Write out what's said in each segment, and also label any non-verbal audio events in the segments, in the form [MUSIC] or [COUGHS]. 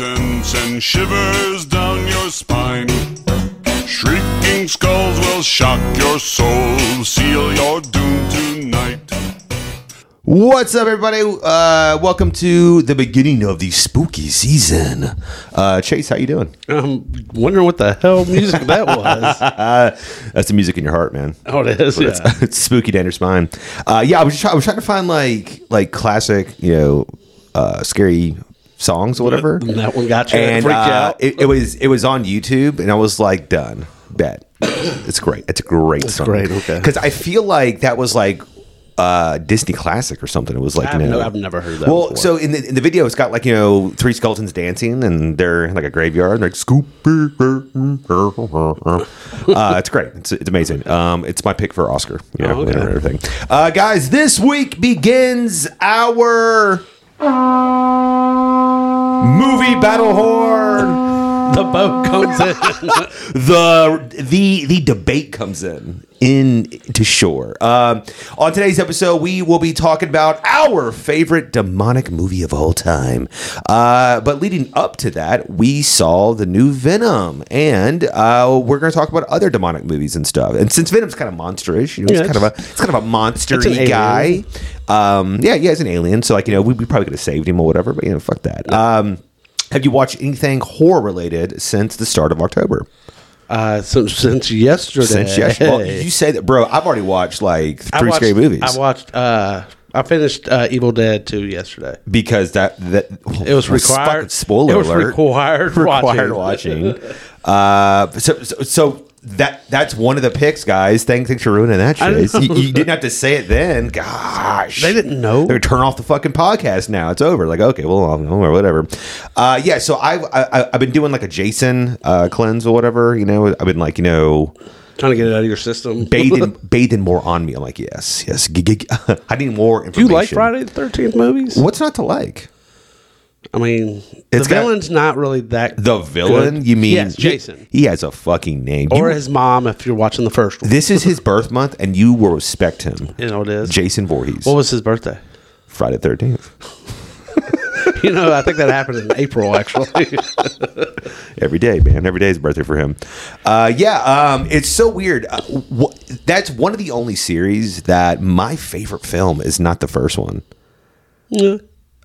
and send shivers down your spine. Shrieking skulls will shock your soul, seal your doom tonight. What's up, everybody? Uh, welcome to the beginning of the spooky season. Uh, Chase, how you doing? I'm wondering what the hell music that [LAUGHS] was. Uh, that's the music in your heart, man. Oh, it is. It's, Yeah. [LAUGHS] it's spooky down your spine. Uh, yeah, I was try- I was trying to find like like classic, you know, uh, scary songs or whatever. [LAUGHS] That one got you. and freaked uh, out. It, it was it was on YouTube, and I was like, done, bet. [COUGHS] It's great. It's a great song. great, okay. Because I feel like that was like uh Disney classic or something. It was like I've no- I've never heard that Well, before. so in the in the video, it's got like you know three skeletons dancing, and they're in like a graveyard. And they're like scoop. Uh, it's great. It's, it's amazing. Um, it's my pick for Oscar. You know, Oh, okay. and everything. Uh, guys, this week begins our movie battle horn. [LAUGHS] the boat comes in. [LAUGHS] the the the debate comes in in to shore. Um, on today's episode, we will be talking about our favorite demonic movie of all time. Uh, but leading up to that, we saw the new Venom, and uh, we're going to talk about other demonic movies and stuff. And since Venom's kind of monsterish, you know, Yeah, it's kind of a it's kind of a monstery guy. Um, yeah, yeah, he's an alien. So like you know, we, we probably could have saved him or whatever. But you know, fuck that. Um, have you watched anything horror related since the start of October? Uh, since, since yesterday. Since yesterday, well, [LAUGHS] you say that, bro. I've already watched like three watched- scary movies I watched. Uh, I finished uh, Evil Dead 2 yesterday. because that that It was [LAUGHS] required. Spoiler it was alert. required. [LAUGHS] required watching. watching. uh, so, so so that that's one of the picks, guys. Thanks, thanks for ruining that I shit. You, you didn't have to say it then. Gosh, They didn't know. They're turn off the fucking podcast now. It's over. Like, okay, well, I'll- or whatever. Uh, yeah. So I've I, I've been doing like a Jason uh, cleanse or whatever. You know, I've been like you know Trying to get it out of your system. bathing [LAUGHS] bathing more on me. I'm like, yes, yes. [LAUGHS] I need more information. Do you like Friday the 13th movies? What's not to like? I mean, It's the got- villain's not really that. The villain? good. You mean Yes, Jason. He, he has a fucking name. or You- his mom if you're watching the first one. this is his birth month, and you will respect him. You know what it is. Jason Voorhees. What was his birthday? Friday thirteenth. [LAUGHS] You know, I think that happened in April, actually. [LAUGHS] Every day, man. Every day is birthday for him. Uh, yeah, um, it's so weird. Uh, wh- that's one of the only series that my favorite film is not the first one.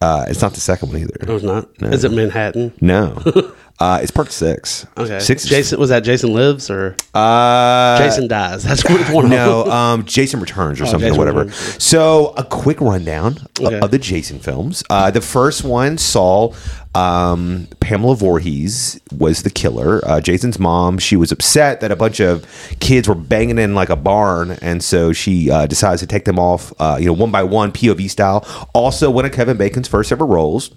No, Uh, it's not the second one either. it's not. Is it Manhattan? No, [LAUGHS] uh, it's part six. Okay. six. Jason was that Jason lives or Uh, Jason dies? That's which one. no, [LAUGHS] um, Jason Returns or something Oh, Jason or whatever. Returns. So, a quick rundown Okay. of the Jason films. Uh, the first one saw um, Pamela Voorhees was the killer. Uh, Jason's mom, she was upset that a bunch of kids were banging in like a barn, and so she uh, decides to take them off, uh, you know, one by one, POV style. Also, one of Kevin Bacon's first ever roles.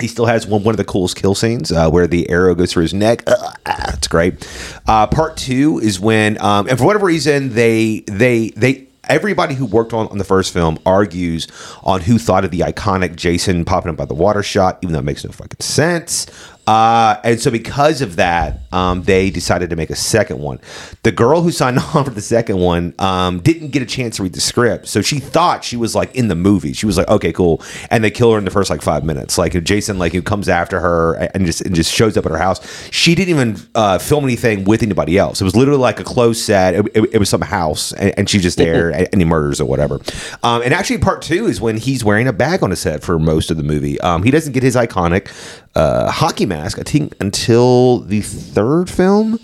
He still has one, one of the coolest kill scenes uh, where the arrow goes through his neck. Ugh, ah, it's great. Uh, part two is when, um, and for whatever reason, they they they everybody who worked on, on the first film argues on who thought of the iconic Jason popping up by the water shot, even though it makes no fucking sense. Uh, and so because of that, um, they decided to make a second one. The girl who signed [LAUGHS] on for the second one um, didn't get a chance to read the script, so she thought she was like in the movie. She was like, "Okay, cool," and they kill her in the first like five minutes. Like Jason, like who comes after her and just and just shows up at her house. She didn't even uh, film anything with anybody else. It was literally like a closed set. It, it- it was some house, and, and she's just there, and, and he murders or whatever. Um, and actually, part two is when he's wearing a bag on his head for most of the movie. Um, he doesn't get his iconic uh, hockey mask, I think, until the third film,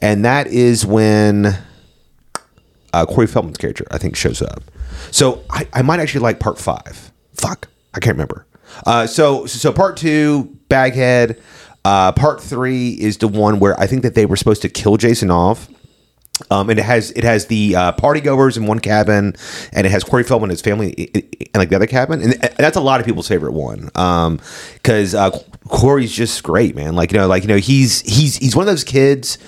and that is when uh, Corey Feldman's character, I think, shows up. So I, I might actually like part five. Fuck, I can't remember. Uh, so so part two, Baghead. Uh, part three is the one where I think that they were supposed to kill Jason off. Um, and it has it has the uh, party goers in one cabin, and it has Corey Feldman and his family in, in, in, like the other cabin, and that's a lot of people's favorite one. Um, because uh, Corey's just great, man. Like you know, like you know, he's he's he's one of those kids.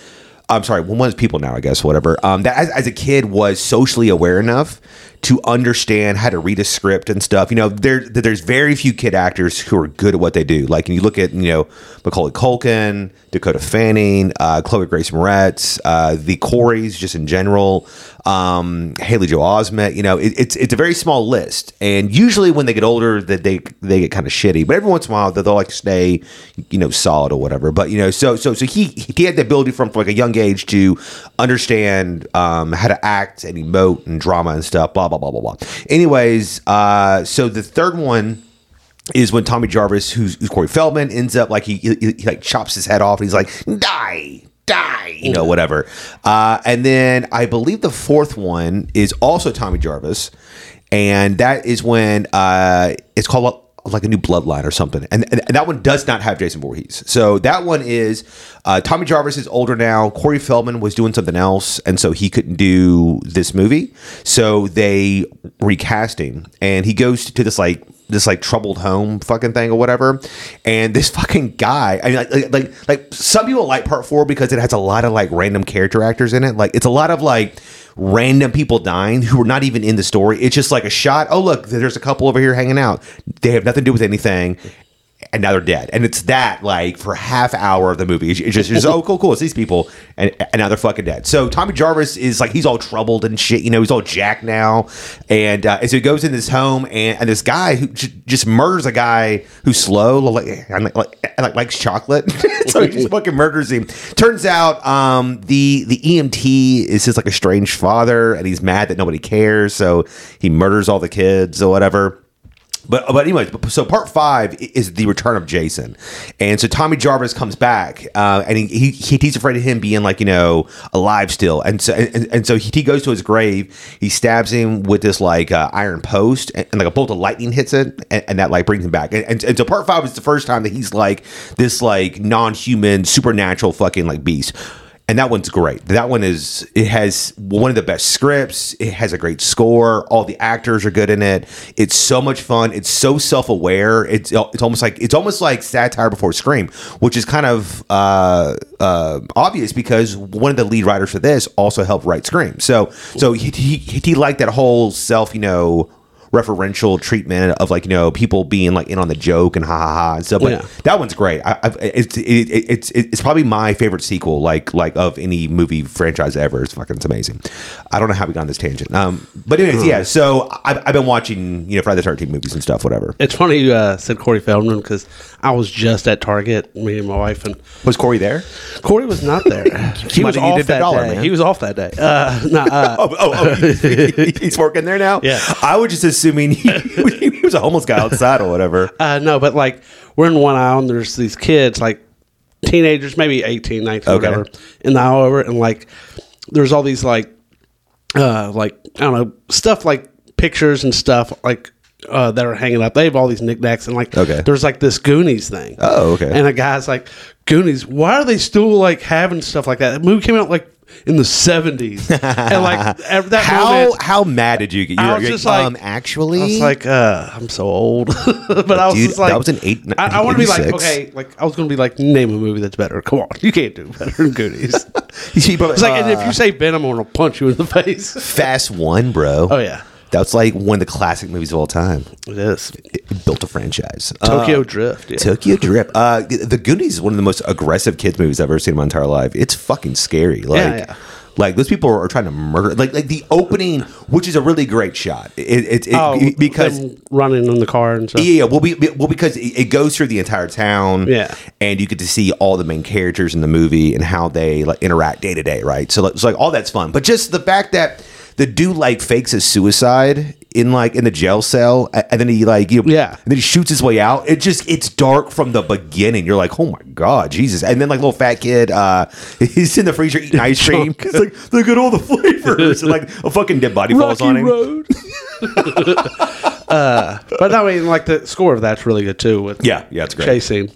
I'm sorry, one of those people now, I guess, whatever. Um, that as, as a kid was socially aware enough to understand how to read a script and stuff. You know, there there's very few kid actors who are good at what they do. Like, when you look at you know Macaulay Culkin, Dakota Fanning, uh, Chloe Grace Moretz, uh, the Coreys, just in general, um, Haley Joel Osment. You know, it, it's it's a very small list, and usually when they get older, that they they get kind of shitty. But every once in a while, they'll like stay, you know, solid or whatever. But you know, so so so he he had the ability from, from like a young age to understand um, how to act and emote and drama and stuff. Blah blah blah blah blah. Anyways, uh, so the third one is when Tommy Jarvis, who's, who's Corey Feldman, ends up like he, he, he like chops his head off and he's like, die, die, you know, whatever. Uh, and then I believe the fourth one is also Tommy Jarvis, and that is when uh, it's called like a new bloodline or something. And, and, and that one does not have Jason Voorhees. So that one is uh, Tommy Jarvis is older now. Corey Feldman was doing something else, and so he couldn't do this movie. So they recasting, and he goes to this like this like troubled home fucking thing or whatever. And this [LAUGHS] fucking guy, I mean, like, like, like, some people like part four because it has a lot of like random character actors in it. Like, it's a lot of like random people dying who are not even in the story. It's just like a shot. Oh, look, there's a couple over here hanging out. They have nothing to do with anything. And now they're dead, and it's that like for half hour of the movie. It's just, just oh cool cool. It's these people, and, and now they're fucking dead. So Tommy Jarvis is like he's all troubled and shit. You know he's all jacked now, and, uh, so he goes in this home, and, and this guy who j- just murders a guy who's slow, like like, like, like likes chocolate. [LAUGHS] so he just fucking murders him. Turns out um, the the EMT is his like a strange father, and he's mad that nobody cares, so he murders all the kids or whatever. But but anyways, so part five is the return of Jason, and so Tommy Jarvis comes back, uh, and he, he he's afraid of him being like you know alive still, and so and, and so he goes to his grave, he stabs him with this like uh, iron post, and, and like a bolt of lightning hits it, and, and that like brings him back, and, and so part five is the first time that he's like this like non-human supernatural fucking like beast and that one's great. That one is it has one of the best scripts. It has a great score. All the actors are good in it. It's so much fun. It's so self aware. It's it's almost like it's almost like satire before Scream, which is kind of uh, uh, obvious because one of the lead writers for this also helped write Scream. So so he he, he liked that whole self you know referential treatment of like you know people being like in on the joke and ha ha ha and stuff. But Yeah. that one's great. I, I've, it's it, it, it's it's probably my favorite sequel like like of any movie franchise ever. It's fucking it's amazing. I don't know how we got on this tangent. Um, but anyways, yeah. So I've, I've been watching you know Friday the Thirteenth movies and stuff. Whatever. It's funny you uh, said Corey Feldman because I was just at Target, me and my wife, and Was Corey there? Corey was not there. [COUGHS] he was off that dollar, day. man. He was off that day. Uh, no, uh, [LAUGHS] Oh, oh, oh he's, he's working there now. Yeah. I would just assuming he, [LAUGHS] he was a homeless guy outside or whatever. Uh, no, but like we're in one aisle and there's these kids, like teenagers, maybe 18, 19, Okay. whatever, in the aisle over, and like there's all these like, uh, like I don't know stuff like pictures and stuff like. Uh, that are hanging up. They have all these knickknacks and like. Okay. There's like this Goonies thing. Oh, okay. And a guy's like, Goonies. Why are they still like having stuff like that? The movie came out like in the 70s, and like [LAUGHS] at that How moment, how mad did you get? You I were- was just like- um, actually, I was like, uh, I'm so old. [LAUGHS] but I was Dude, just like, that was in eight- I, I want to be like, okay, like I was going to be like, name a movie that's better. [LAUGHS] Come on, you can't do better than Goonies. You see, but, It's like, and if uh, you say Venom, I'm going to punch you in the face. Fast One, bro. Oh yeah, That's like one of the classic movies of all time. it is It, it built a franchise. Tokyo Uh, Drift. Yeah. Tokyo Drift. Uh, the Goonies is one of the most aggressive kids movies I've ever seen in my entire life. It's fucking scary. Like, yeah. like those people are trying to murder. Like, like the opening, which is a really great shot. It, it, it, oh, because running in the car and stuff. Yeah, yeah, well, be, well, because it, goes through the entire town. Yeah. and you get to see all the main characters in the movie and how they like interact day to day, right? So, so like all that's fun, but just the fact that the dude like fakes a suicide in like in the jail cell, and then he like you know, Yeah. and then he shoots his way out. It just it's dark from the beginning. You're like, oh my god, Jesus! And then like little fat kid, uh, [LAUGHS] he's in the freezer eating ice [LAUGHS] cream. It's like look at all the flavors, and like a fucking dead body falls Rocky on him. Road. [LAUGHS] uh, but I mean, like the score of that's really good too. With Yeah, yeah, it's great. chase scene.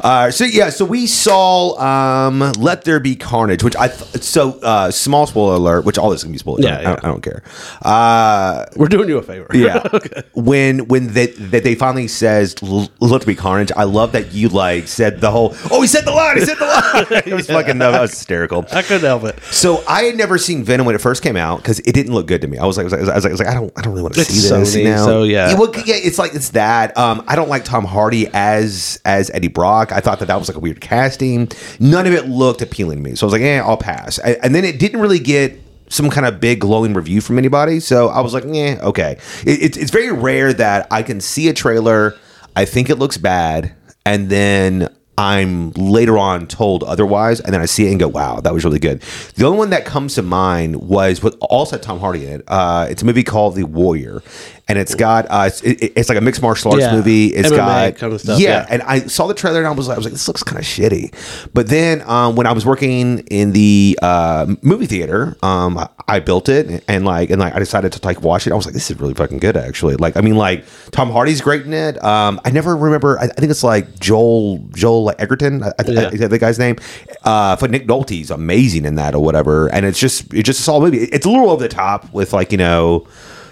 Uh, so yeah, so we saw um, "Let There Be Carnage," which I th- so uh, small spoiler alert, which all this can be spoiled. Yeah, I, yeah. don't, I don't care. Uh, We're doing you a favor. yeah, [LAUGHS] when when they, that they finally says "L- "Let There Be Carnage," I love that you like said the whole. Oh, he said the line. He said the line. [LAUGHS] it was [LAUGHS] fucking. That was hysterical. I couldn't help it. So I had never seen Venom when it first came out because it didn't look good to me. I was like, I was like, I was like, I, was like, I don't, I don't really want to see this. Sony, know? so yeah. well, yeah, it's like it's that. Um, I don't like Tom Hardy as as Eddie Brock. I thought that that was like a weird casting. None of it looked appealing to me. So I was like, eh, I'll pass. I, and then it didn't really get some kind of big glowing review from anybody. So I was like, yeah, okay. It, it's it's very rare that I can see a trailer, I think it looks bad, and then I'm later on told otherwise, and then I see it and go, "Wow, that was really good." The only one that comes to mind was with also had Tom Hardy in it. Uh, it's a movie called The Warrior, and it's got uh, it's, it, it's like a mixed martial arts Yeah. movie. It's MMA got kind of stuff, yeah, yeah. and I saw the trailer and I was like, I was like, this looks kind of shitty. But then um, when I was working in the uh, movie theater, um, I- I built it and like and like I decided to like watch it. I was like, this is really fucking good actually. Like I mean, like Tom Hardy's great in it. Um, I never remember. I, I think it's like Joel Joel Edgerton. I, I, Yeah. The guy's name. Uh, but Nick Nolte's amazing in that or whatever. And it's just it's just a solid movie. It's a little over the top with like you know.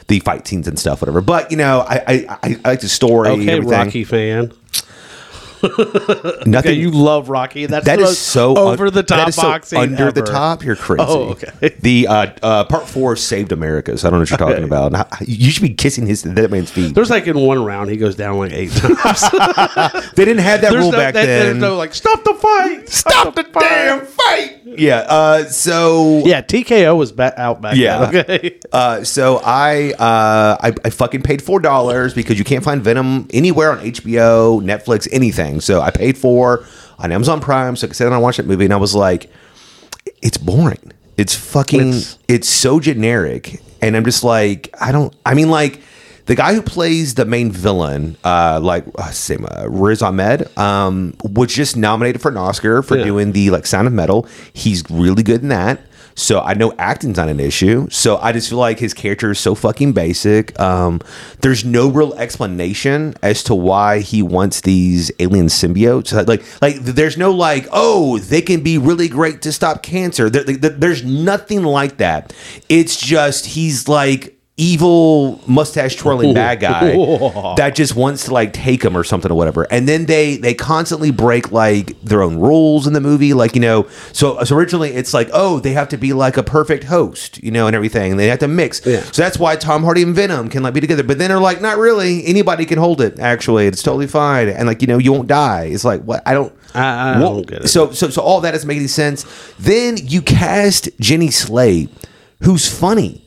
The fight scenes and stuff, whatever. But you know, I I, I, like the story. Okay, everything. Rocky fan. Nothing. Okay, you love Rocky. That's That the is so over the top that is so boxing. under the top. You're crazy. Oh, okay. [LAUGHS] The uh, uh, part four saved America. So I don't know what you're talking Okay. about. You should be kissing his that man's feet. There's like in one round he goes down like eight times. [LAUGHS] They didn't have that there's rule no, back that- then. There's no like stop the fight. Stop the damn fight. Yeah. Uh, so Yeah, TKO was ba- out back. Yeah. then, okay. [LAUGHS] Uh, so I, uh, I I fucking paid four dollars because you can't find Venom anywhere on HBO, Netflix, anything. So I paid for on Amazon Prime, so I could sit down and watch that movie, and I was like, it's boring. It's fucking. It's- It's, so generic, and I'm just like, I don't. I mean, like. The guy who plays the main villain, uh, like uh, same uh, Riz Ahmed, um, was just nominated for an Oscar for Yeah. doing the like Sound of Metal. He's really good in that. So I know acting's not an issue. So I just feel like his character is so fucking basic. Um, there's no real explanation as to why he wants these alien symbiotes. Like, like there's no like, oh, they can be really great to stop cancer. There, there- there's nothing like that. It's just he's like evil mustache twirling bad guy [LAUGHS] that just wants to like take him or something or whatever. And then they they constantly break like their own rules in the movie. Like you know, so so originally it's like oh they have to be like a perfect host, you know, and everything. They have to mix. Yeah. So that's why Tom Hardy and Venom can like be together. But then they're like not really. Anybody can hold it. Actually, it's totally fine. And like you know you won't die. It's like what I don't. I- I Well, don't get it. So so so all that doesn't make any sense. Then you cast Jenny Slate, who's funny,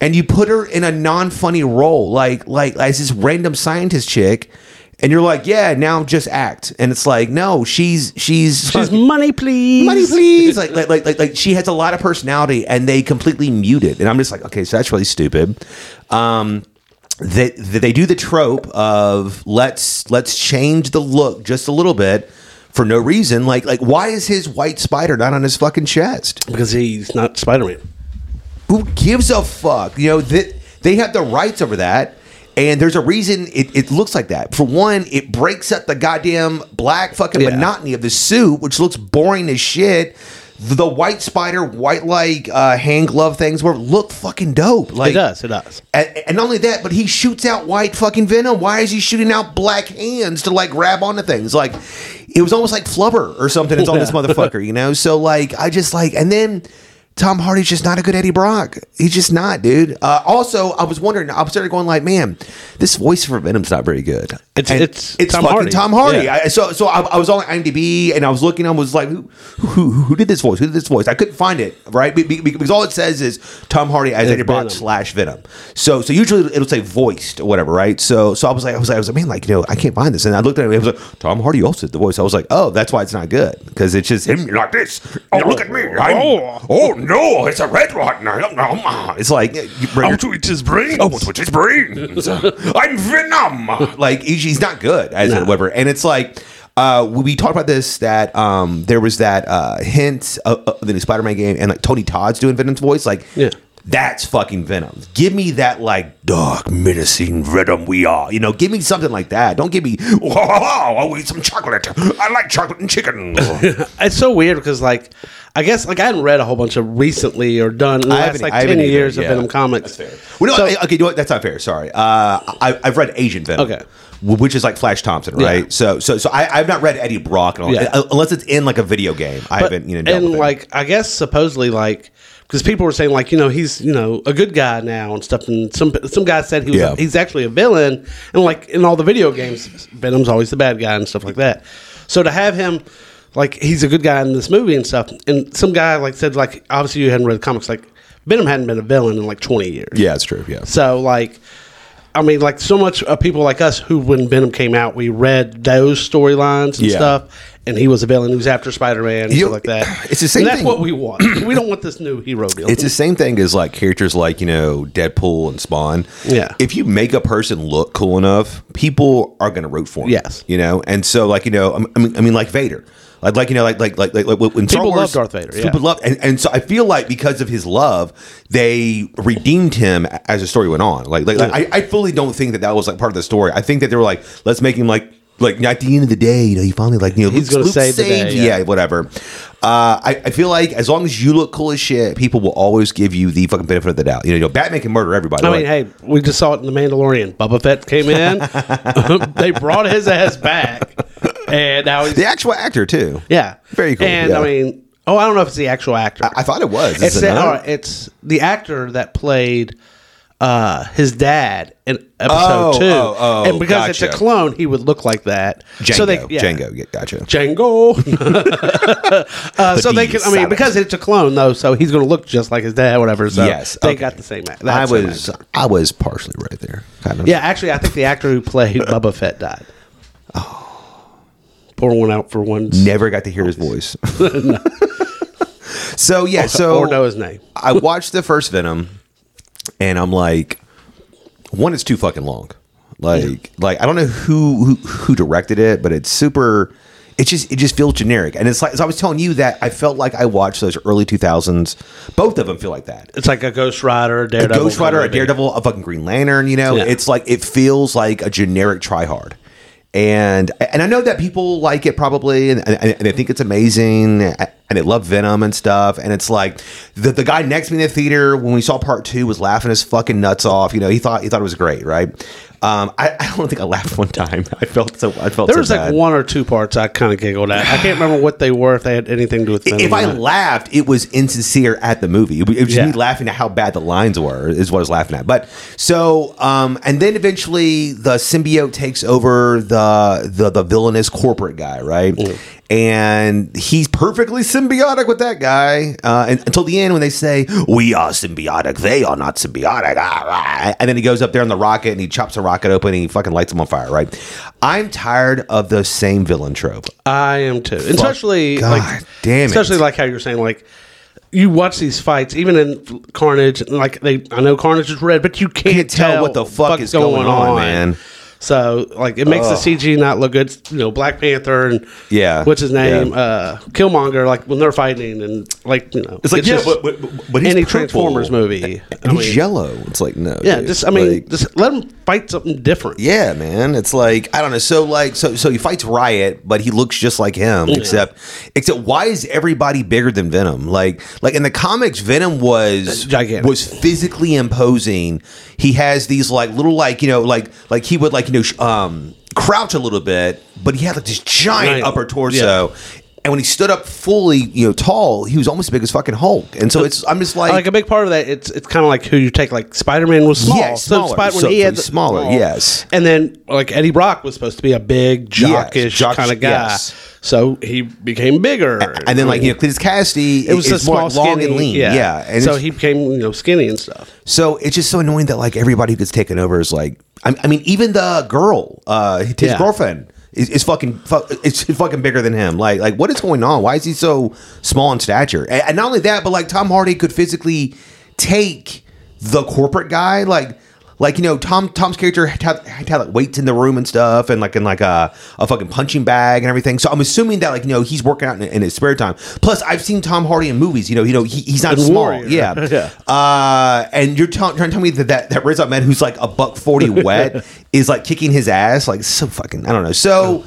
and you put her in a non-funny role, like like as this random scientist chick, and you're like, yeah, now just act. And it's like, no, she's she's She's money, please. money please like, like like like like she has a lot of personality and they completely mute it and i'm just like okay so that's really stupid um they they do the trope of let's let's change the look just a little bit for no reason like like why is his white spider not on his fucking chest because he's not Spider Man. Who gives a fuck? You know that they have the rights over that, and there's a reason it, it looks like that. For one, it breaks up the goddamn black fucking Yeah. monotony of the suit, which looks boring as shit. The white spider, white like uh, hand glove things were look fucking dope. Like It does. It does. and, and not only that, but he shoots out white fucking venom. Why is he shooting out black hands to like grab onto things? Like it was almost like flubber or something. It's on this [LAUGHS] motherfucker, you know. So like, I just like, and then Tom Hardy's just not a good Eddie Brock. He's just not, dude. Uh, also, I was wondering. I started going like, man, this voice for Venom's not very good. It's- And it's it's Tom fucking Hardy. Tom Hardy. Yeah. I, so so I, I was on IMDb and I was looking. I was like, who, who who did this voice? Who did this voice? I couldn't find it. Right, Be- be- because all it says is Tom Hardy as It's Eddie Brock Venom. slash Venom. So so usually it'll say voiced or whatever, right? So so I was like I was like I was like man like you know I can't find this and I looked at it. It was like Tom Hardy also did the voice. I was like oh that's why it's not good because it's just him like this. Oh look at me. I'm, oh no, it's a red one. It's like you bring your- twitch his brain. Oh, what's his brains? I'm Venom. Like he- he's not good as a whatever. And it's like uh, we talked about this that um, there was that uh, hint of, of the new Spider-Man game, and like Tony Todd's doing Venom's voice. Like, Yeah. That's fucking Venom. Give me that like dark, menacing Venom. We are, you know. Give me something like that. Don't give me. Oh, I'll eat some chocolate. I like chocolate and chicken. It's so weird because like I guess like I hadn't read a whole bunch of recently or done in the I last haven't- like I ten either, years yeah. of Venom comics. Well, no, So- okay, you know what? That's not fair. Sorry. Uh, I, I've read Agent Venom. Okay. wh- Which is like Flash Thompson, right? Yeah. So, so, so I, I've not read Eddie Brock, and all, Yeah. uh, unless it's in like a video game. I But- haven't, you know, dealt and with it. like I guess supposedly like because people were saying like you know he's you know a good guy now and stuff and some some guys said he was Yeah. he's actually a villain and like in all the video games Venom's always the bad guy and stuff like that. So to have him like he's a good guy in this movie and stuff and some guy like said like obviously you hadn't read the comics like Venom hadn't been a villain in like twenty years. yeah, it's true. Yeah. So like, I mean, like so much of people like us who, when Venom came out, we read those storylines and Yeah. stuff, and he was a villain. He was after Spider Man and stuff like that. [SIGHS] it's the same And that's thing. what we want. [CLEARS THROAT] we don't want this new hero deal. It's the same thing as like characters like you know Deadpool and Spawn. Yeah. If you make a person look cool enough, people are going to root for him. Yes. You know, and so like you know, I mean, I mean like Vader. Like, like you know, like like like like like when Star People Wars, love Darth Vader, yeah. People love, and, and so I feel like because of his love, they redeemed him as the story went on. Like, like, like, I, I fully don't think that that was like part of the story. I think that they were like, let's make him like. Like at the end of the day, you know, he finally like you know He's Luke- gonna Luke save the saved- day, yeah, yeah. whatever. Uh, I, I feel like as long as you look cool as shit, people will always give you the fucking benefit of the doubt. You know, you know Batman can murder everybody. I Like, mean, hey, we just saw it in the Mandalorian. Boba Fett came in, [LAUGHS] they brought his ass back, and now he's the actual actor too. yeah, Very cool, And yeah. I mean, oh, I don't know if it's the actual actor. I thought it was. It's Is it the, not? it's the actor that played uh, his dad in episode Oh, two, oh, oh, and because it's a clone, he would look like that. Jango. So they, yeah. Jango. Yeah, gotcha. Jango. [LAUGHS] uh, so they can. I mean, because it's a clone though, so he's going to look just like his dad, whatever. So Yes, they okay. got the same. act- I same was actor. I was partially right there. Kind of. Yeah, actually, I think the actor who played [LAUGHS] Boba Fett died. Pour one out for one. Never got to hear his voice. [LAUGHS] so yeah, so or know his name. I watched the first Venom, and I'm like, one, it's too fucking long. Like, like I don't know who, who who directed it, but it's super. It just it just feels generic, and it's like as I was telling you that I felt like I watched those early 2000s. Both of them feel like that. It's like a Ghost Rider, A Daredevil, Ghost Rider, a. Daredevil, a fucking Green Lantern. You know, Yeah. it's like it feels like a generic try hard. And and I know that people like it probably, and, and, and they think it's amazing, and they love Venom and stuff. And it's like the the guy next to me in the theater when we saw part two was laughing his fucking nuts off. You know, he thought he thought it was great, right? Um, I, I don't think I laughed one time. I felt so I felt There so was like one or two parts I kind of giggled at. I can't remember what they were if they had anything to do with. Venom if I laughed, it was insincere at the movie. It was just Yeah. me laughing at how bad the lines were, is what I was laughing at. But so, um, and then eventually the symbiote takes over the the, the villainous corporate guy, right? And he's perfectly symbiotic with that guy uh, and, until the end when they say we are symbiotic, they are not symbiotic. Ah, ah. And then he goes up there on the rocket and he chops the rocket open and he fucking lights him on fire, right? I'm tired of the same villain trope. I am too, especially God like damn it. especially like how you're saying like you watch these fights even in Carnage like they I know Carnage is red, but you can't, Can't tell what the fuck is going on, man. So like it makes the CG not look good. You know, Black Panther and Yeah. what's his name, Yeah. uh, Killmonger. Like when they're fighting and like you know, It's like, yeah, just but, but, but- any. Transformers movie. And I he's mean, yellow. It's like, no. yeah, dude. just I mean, Like, just let them fight something different. yeah, man. It's like, I don't know. So, like, so, so he fights Riot, but he looks just like him, except, except why is everybody bigger than Venom? Like, like in the comics, Venom was, Gigantic. was physically imposing. He has these like little, like, you know, like, like he would like, you know, um, crouch a little bit, but he had like this giant Right. upper torso. And when he stood up fully, you know, tall, he was almost as big as fucking Hulk. And so it's, I'm just like, like a big part of that, it's it's kind of like who you take. Like Spider Man was small, Yeah, smaller. Spider- when So- he so had the- smaller, yes. And then like Eddie Brock was supposed to be a big jockish jock- kind of guy, yes. so he became bigger. and then like you know, Cletus Kasady it was a small, long skinny, and lean, yeah. yeah. And so he became you know skinny and stuff. so it's just so annoying that like everybody who gets taken over is like, I, I mean, even the girl, uh, his Yeah. girlfriend. Is, is fucking fu- it's fucking bigger than him. Like like what is going on? Why is he so small in stature? And not only that, but like Tom Hardy could physically take the corporate guy. Like Like you know, Tom Tom's character had, have- had like weights in the room and stuff, and like in like a, a fucking punching bag and everything. So I'm assuming that like you know he's working out in, in his spare time. Plus, I've seen Tom Hardy in movies. You know, you know he, he's not And small. Warrior. Yeah, [LAUGHS] Yeah. Uh, and you're tell- trying to tell me that that, that Riz Ahmed, who's like a buck forty [LAUGHS] wet, is like kicking his ass, like so fucking. I don't know. So.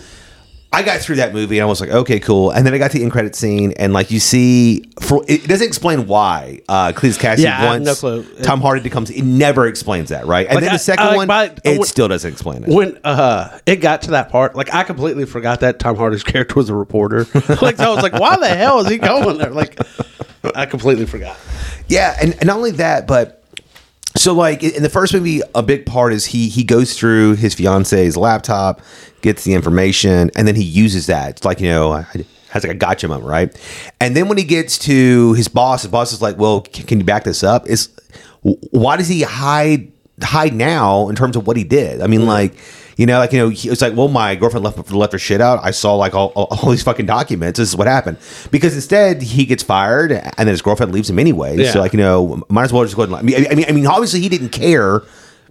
I got through that movie and I was like, okay, cool. And then I got to the end credit scene and like you see, for it doesn't explain why uh, Cletus Kasady Yeah, wants no clue. Tom Hardy to come. It never explains that, right? And Like, then I- the second I like one, my- it when- still doesn't explain it. when uh it got to that part, like I completely forgot that Tom Hardy's [LAUGHS] character was a reporter. [LAUGHS] like I was like, why the hell is he going there? Like I completely forgot. Yeah, and, and not only that, but so like in the first movie, a big part is he he goes through his fiance's laptop, gets the information, and then he uses that. It's like you know I, has like a gotcha moment, right? And then when he gets to his boss, his boss is like, "Well, can, can you back this up?" Is why does he hide hide now in terms of what he did? I mean, mm. like. You know, like you know, he was like, "Well, my girlfriend left left her shit out. I saw like all, all, all these fucking documents. This is what happened." Because instead, he gets fired, and then his girlfriend leaves him anyway. Yeah. So, like you know, might as well just go ahead. And, I mean, I mean, I mean, obviously, he didn't care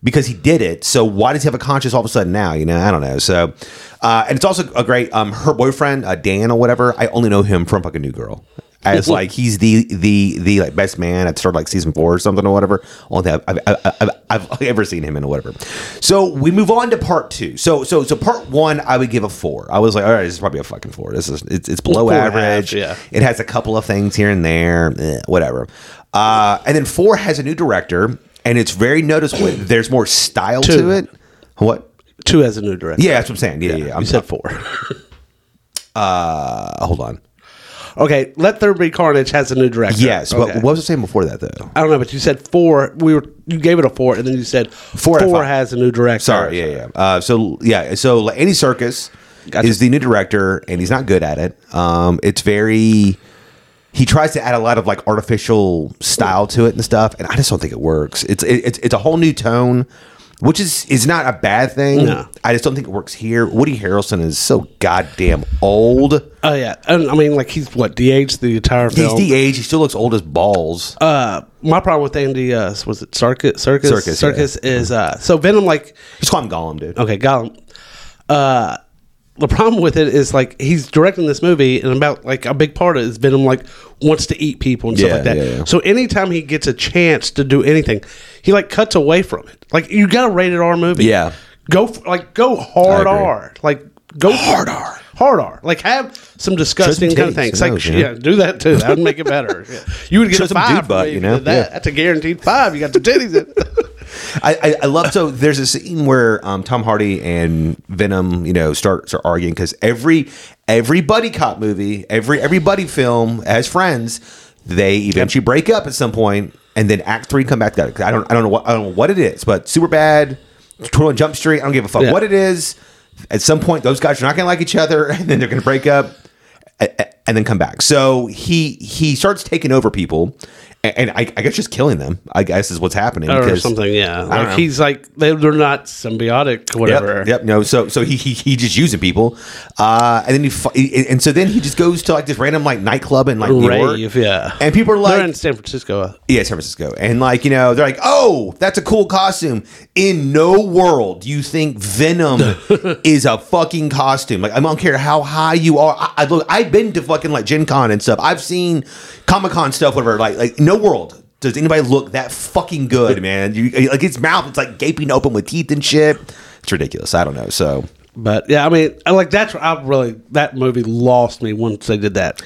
because he did it. So, why does he have a conscience all of a sudden now? You know, I don't know. So, uh, and it's also a great um, her boyfriend uh, Dan or whatever. I only know him from fucking New Girl. As like he's the the the like best man at start of, like season four or something or whatever. Only thing I've, I've, I've, I've ever seen him in or whatever. So we move on to part two. So so so part one I would give a four. I was like, all right, this is probably a fucking four. This is it's, it's below Four and a half, average. yeah. It has a couple of things here and there, eh, whatever. Uh, and then four has a new director, and it's very noticeable. [CLEARS THROAT] There's more style to it. What? Two has a new director. Yeah, that's what I'm saying. Yeah, yeah. yeah. I'm you said four. Uh, hold on. Okay, Let There Be Carnage has a new director. Yes, but what was I saying before that though? I don't know, but you said four. We were you gave it a four, and then you said Four four, out of five. has a new director. Sorry, yeah, yeah. Uh, so yeah, so like, Andy Serkis Gotcha. is the new director, and he's not good at it. Um, it's very. He tries to add a lot of like artificial style to it and stuff, and I just don't think it works. It's it, it's it's a whole new tone, which is is not a bad thing. No. I just don't think it works here. Woody Harrelson is so goddamn old. Oh yeah, and I mean like he's what de-aged the entire film. He's the age. He still looks old as balls. uh, my problem with Andy uh, was it Serkis Circus circus, Circus is uh, so Venom like Just call him Gollum, dude. okay Gollum. Uh, the problem with it is like he's directing this movie, and about like a big part of it is Venom like wants to eat people and stuff Yeah, like that. yeah, yeah. So anytime he gets a chance to do anything, he like cuts away from it. Like you got a rated R movie, Yeah. Go f like go hard I agree. R, like go hard R, hard R. Like have some disgusting kind of titties, things. who Like knows, you know? yeah, do that too. That would make it [LAUGHS] better. Yeah. You would get Show a some five dude butt, me you if know? did that. Yeah. That's a guaranteed five. You got the titties. in. [LAUGHS] I, I, I love so there's a scene where um, Tom Hardy and Venom, you know, start start arguing because every every buddy cop movie, every every buddy film as friends, they eventually break up at some point, and then Act Three come back together. I don't I don't know what I don't know what it is, but Superbad, Twenty Jump Street. I don't give a fuck Yeah. what it is. At some point, those guys are not going to like each other, [LAUGHS] and then they're going to break up and then come back. So he he starts taking over people, and, I, I guess just killing them. I guess is what's happening or because- something. Yeah, like he's like they, they're not symbiotic. Whatever. Yep, yep. No. So so he he, he just using people, uh, and then he and so then he just goes to like this random like nightclub in like New York, yeah. and people are they're like, in San Francisco. yeah, San Francisco, and like you know they're like, oh, that's a cool costume. In no world do you think Venom [LAUGHS] is a fucking costume. Like I don't care how high you are. I, I look, I've been to fucking like Gen Con and stuff. I've seen Comic Con stuff, whatever. Like like no world. Does anybody look that fucking good, man? You, like his mouth, it's like gaping open with teeth and shit. It's ridiculous. I don't know. So But yeah, I mean, like that's I really that movie lost me once they did that.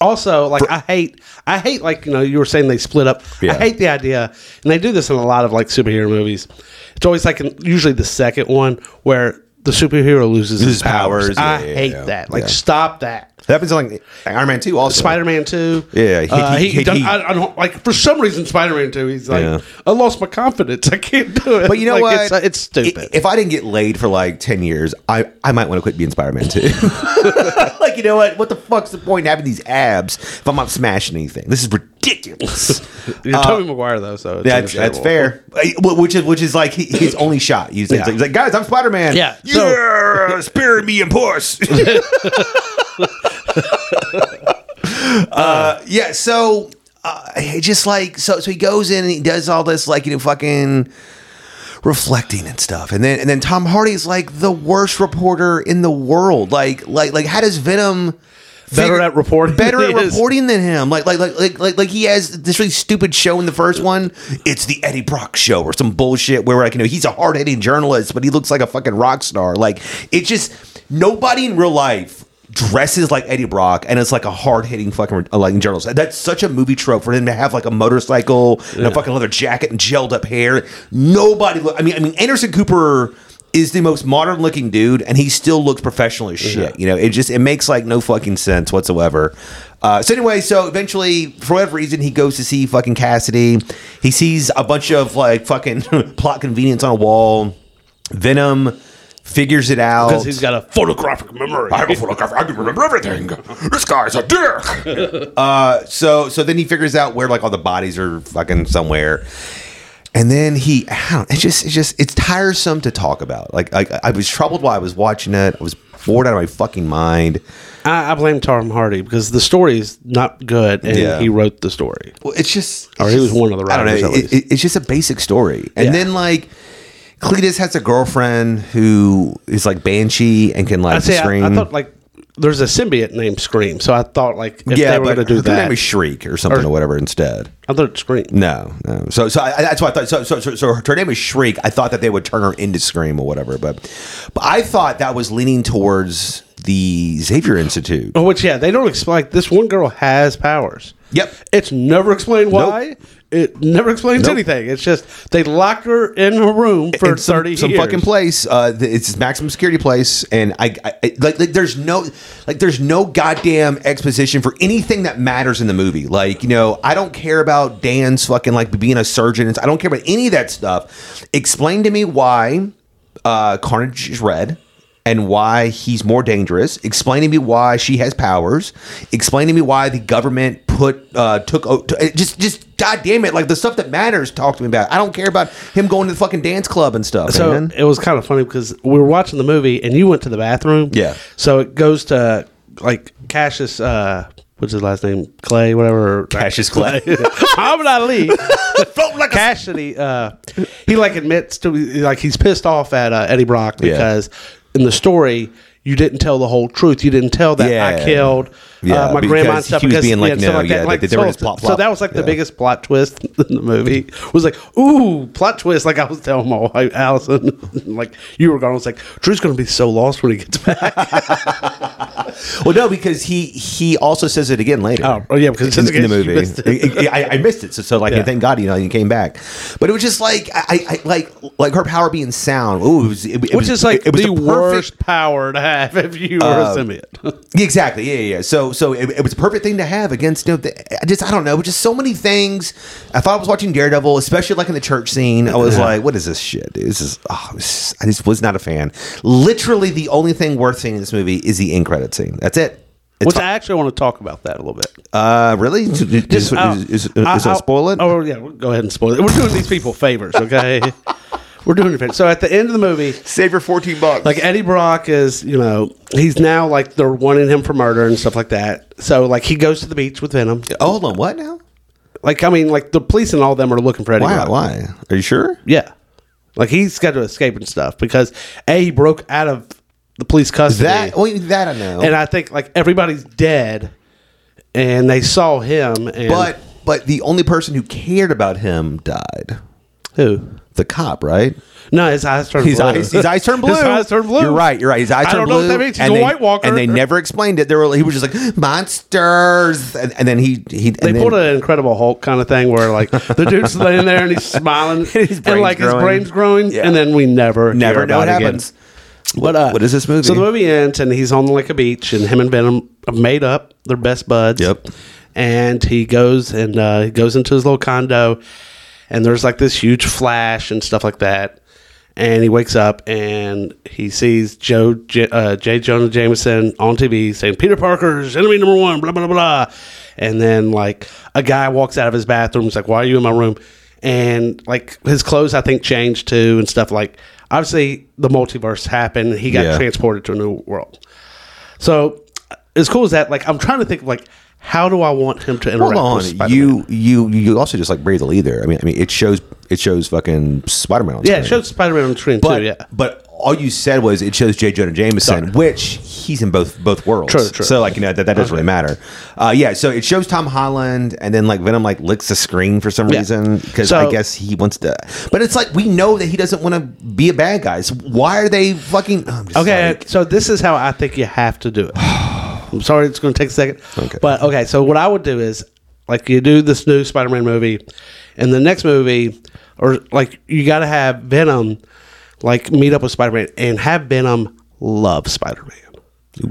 Also, like I hate, I hate like you know you were saying they split up. Yeah. I hate the idea, and they do this in a lot of like superhero movies. It's always like usually the second one where the superhero loses his powers, powers. I yeah, hate yeah. that. Like stop that. That happens in like Iron Man 2 also. Spider Man two. Yeah, he- uh, he- he, done- I, I don't like for some reason Spider Man two. He's like, Yeah. I lost my confidence. I can't do it. But you know Like, what? It's, uh, it's stupid. If I didn't get laid for like 10 years, I, I might want to quit being Spider Man 2. [LAUGHS] [LAUGHS] like, you know what? What the fuck's the point in having these abs if I'm not smashing anything? This is ridiculous. [LAUGHS] You're Tobey Maguire though, so it's That's that's fair. Uh, Which is which is like his only shot. He's, Yeah. he's like, guys, I'm Spider Man. Yeah, so- yeah, spare me and puss. Uh, yeah. So uh, he just like so so he goes in and he does all this like you know fucking reflecting and stuff. And then and then Tom Hardy's like the worst reporter in the world. Like like like how does Venom Better at reporting better at reporting than him. Like like like like like like he has this really stupid show in the first one. It's the Eddie Brock show or some bullshit where like you know he's a hard hitting journalist, but he looks like a fucking rock star. Like it just nobody in real life dresses like Eddie Brock and it's like a hard hitting fucking uh, like journalist. That's such a movie trope for him to have like a motorcycle and a fucking leather jacket and gelled up hair. Nobody. Look, I mean, I mean Anderson Cooper is the most modern looking dude and he still looks professional as shit. You know, it just it makes like no fucking sense whatsoever. Uh, so anyway, so eventually, for whatever reason, he goes to see fucking Kasady. He sees a bunch of like fucking [LAUGHS] plot convenience on a wall. Venom figures it out because he's got a photographic memory. I have a photograph. I can remember everything. This guy's a dick. [LAUGHS] uh, so so then he figures out where like all the bodies are fucking somewhere and then he I don't, it's just it's just it's tiresome to talk about like I, I was troubled while i was watching it i was bored out of my fucking mind I, I blame Tom Hardy because the story is not good, and Yeah. he wrote the story. well it's just Or he was one of the i don't know writers, at it- it- it's just a basic story and Yeah. then like cletus has a girlfriend who is like banshee and can like I scream I thought like there's a symbiote named Scream, so I thought like if yeah they were going to do her that, name is shriek or something or, Or- whatever instead I thought Scream. No, no. So, so I, that's why I thought. So, so, so, so her name is Shriek. I thought that they would turn her into Scream or whatever, but, but I thought that was leaning towards the Xavier Institute. Oh, which yeah, they don't explain. Like, this one girl has powers. Yep. It's never explained why. It never explains Nope. anything. It's just they locked her in her room for some, thirty some years. fucking place. Uh, it's maximum security place, and I, I I- like, like there's no like there's no goddamn exposition for anything that matters in the movie. Like you know, I don't care about Dan's fucking like being a surgeon. I don't care about any of that stuff. Explain to me why uh, Carnage is red. And why he's more dangerous. Explain to me why she has powers. Explain to me why the government put uh, took it- just just god damn it like the stuff that matters. Talk to me about. It. I don't care about him going to the fucking dance club and stuff. So man. it was kind of funny because we were watching the movie and you went to the bathroom. Yeah. So it goes to like Cassius. Uh, what's his last name? Clay, whatever. Cassius Clay. [LAUGHS] Muhammad Ali. [LAUGHS] like Kasady. Uh, he like admits to like he's pissed off at uh, Eddie Brock Yeah. In the story. You didn't tell the whole truth. You didn't tell that Yeah. I killed Yeah, uh, my grandma and stuff. he was because, being like, stuff no, yeah, Like, they- they so, just plop, so that was like the biggest plot twist [LAUGHS] in the movie. Was like, ooh, plot twist. Like I was telling my wife Allison, [LAUGHS] like you were gone. I was like, Drew's going to be so lost when he gets back. [LAUGHS] Well, no, because he he also says it again later. Oh, oh, yeah, because in, in the in case you movie, missed. I, I missed it. So, so like, Yeah. thank God, you know, you came back. But it was just like, I, I like like her power being sound. Ooh, it was, it, it Which was, is like it was the perfect- worst power to have if you were a um, symbiote. [LAUGHS] Exactly. Yeah, yeah. yeah. So, so it, was a perfect thing to have against. You know, the, I just I don't know, just so many things. I thought I was watching Daredevil, especially like in the church scene. I was Yeah. like, what is this shit? Dude? This is. Oh, I just was not a fan. Literally, the only thing worth seeing in this movie is the end credit scene. That's it. It's Which fi- I actually want to talk about that a little bit. uh, really? Is, is, is, I'll- is, is, I- that I'll- spoil it? Oh yeah, we'll go ahead and spoil it. We're doing these people favors, okay? [LAUGHS] We're doing it. So at the end of the movie, Save your fourteen bucks. like Eddie Brock is, you know, he's now like they're wanting him for murder and stuff like that. So like he goes to the beach with Venom. oh, hold on. What now? Like I mean, like the police and all them are looking for Eddie Why? Brock. Why? Are you sure? Yeah, like he's got to escape and stuff because a he broke out of the police custody. That. Well, that I know. and I think like everybody's dead, and they saw him. And but but the only person who cared about him died. who? The cop, right? No, his eyes turned His blue. eyes, his eyes turned [LAUGHS] blue. His eyes turned blue. You're right. You're right. His eyes I turned don't know blue. what that means. He's and a they, White Walker. and they never explained it. They were. He was just like monsters, and, and then he he. They and pulled an Incredible Hulk kind of thing where like the dude's laying there and he's smiling [LAUGHS] and brain's like his brain's growing, Yeah. and then we never Never know what it again. But uh, what is this movie? So the movie ends and he's on like a beach and him and Venom have made up. They're best buds. Yep. And he goes and uh, he goes into his little condo, and there's like this huge flash and stuff like that. And he wakes up and he sees Joe J, uh, J. Jonah Jameson on TV saying Peter Parker's enemy number one, blah blah blah blah. And then like a guy walks out of his bathroom. He's like, "Why are you in my room?" And like his clothes, I think changed too and stuff. Like obviously the multiverse happened. He got Yeah. transported to a new world. So as cool as that, like I'm trying to think of like how do I want him to Hold interact on, with Spider-Man? you you you also just like breathe the leader. I mean, I mean, it shows it shows fucking Spider Man on yeah, screen. it shows Spider-Man on screen but too. Yeah, but all you said was it shows J. Jonah Jameson, Sorry. which he's in both both worlds. True, true. So like you know that, that doesn't really matter. Uh, yeah, so it shows Tom Holland, and then like Venom like licks the screen for some Yeah. reason because So- I guess he wants to. But it's like we know that he doesn't want to be a bad guy. So why are they fucking? Just Okay, like- so this is how I think you have to do it. [SIGHS] I'm sorry, it's going to take a second. Okay. But okay, so what I would do is like you do this new Spider-Man movie, and the next movie, or like you got to have Venom, like meet up with Spider-Man and have Venom love Spider-Man.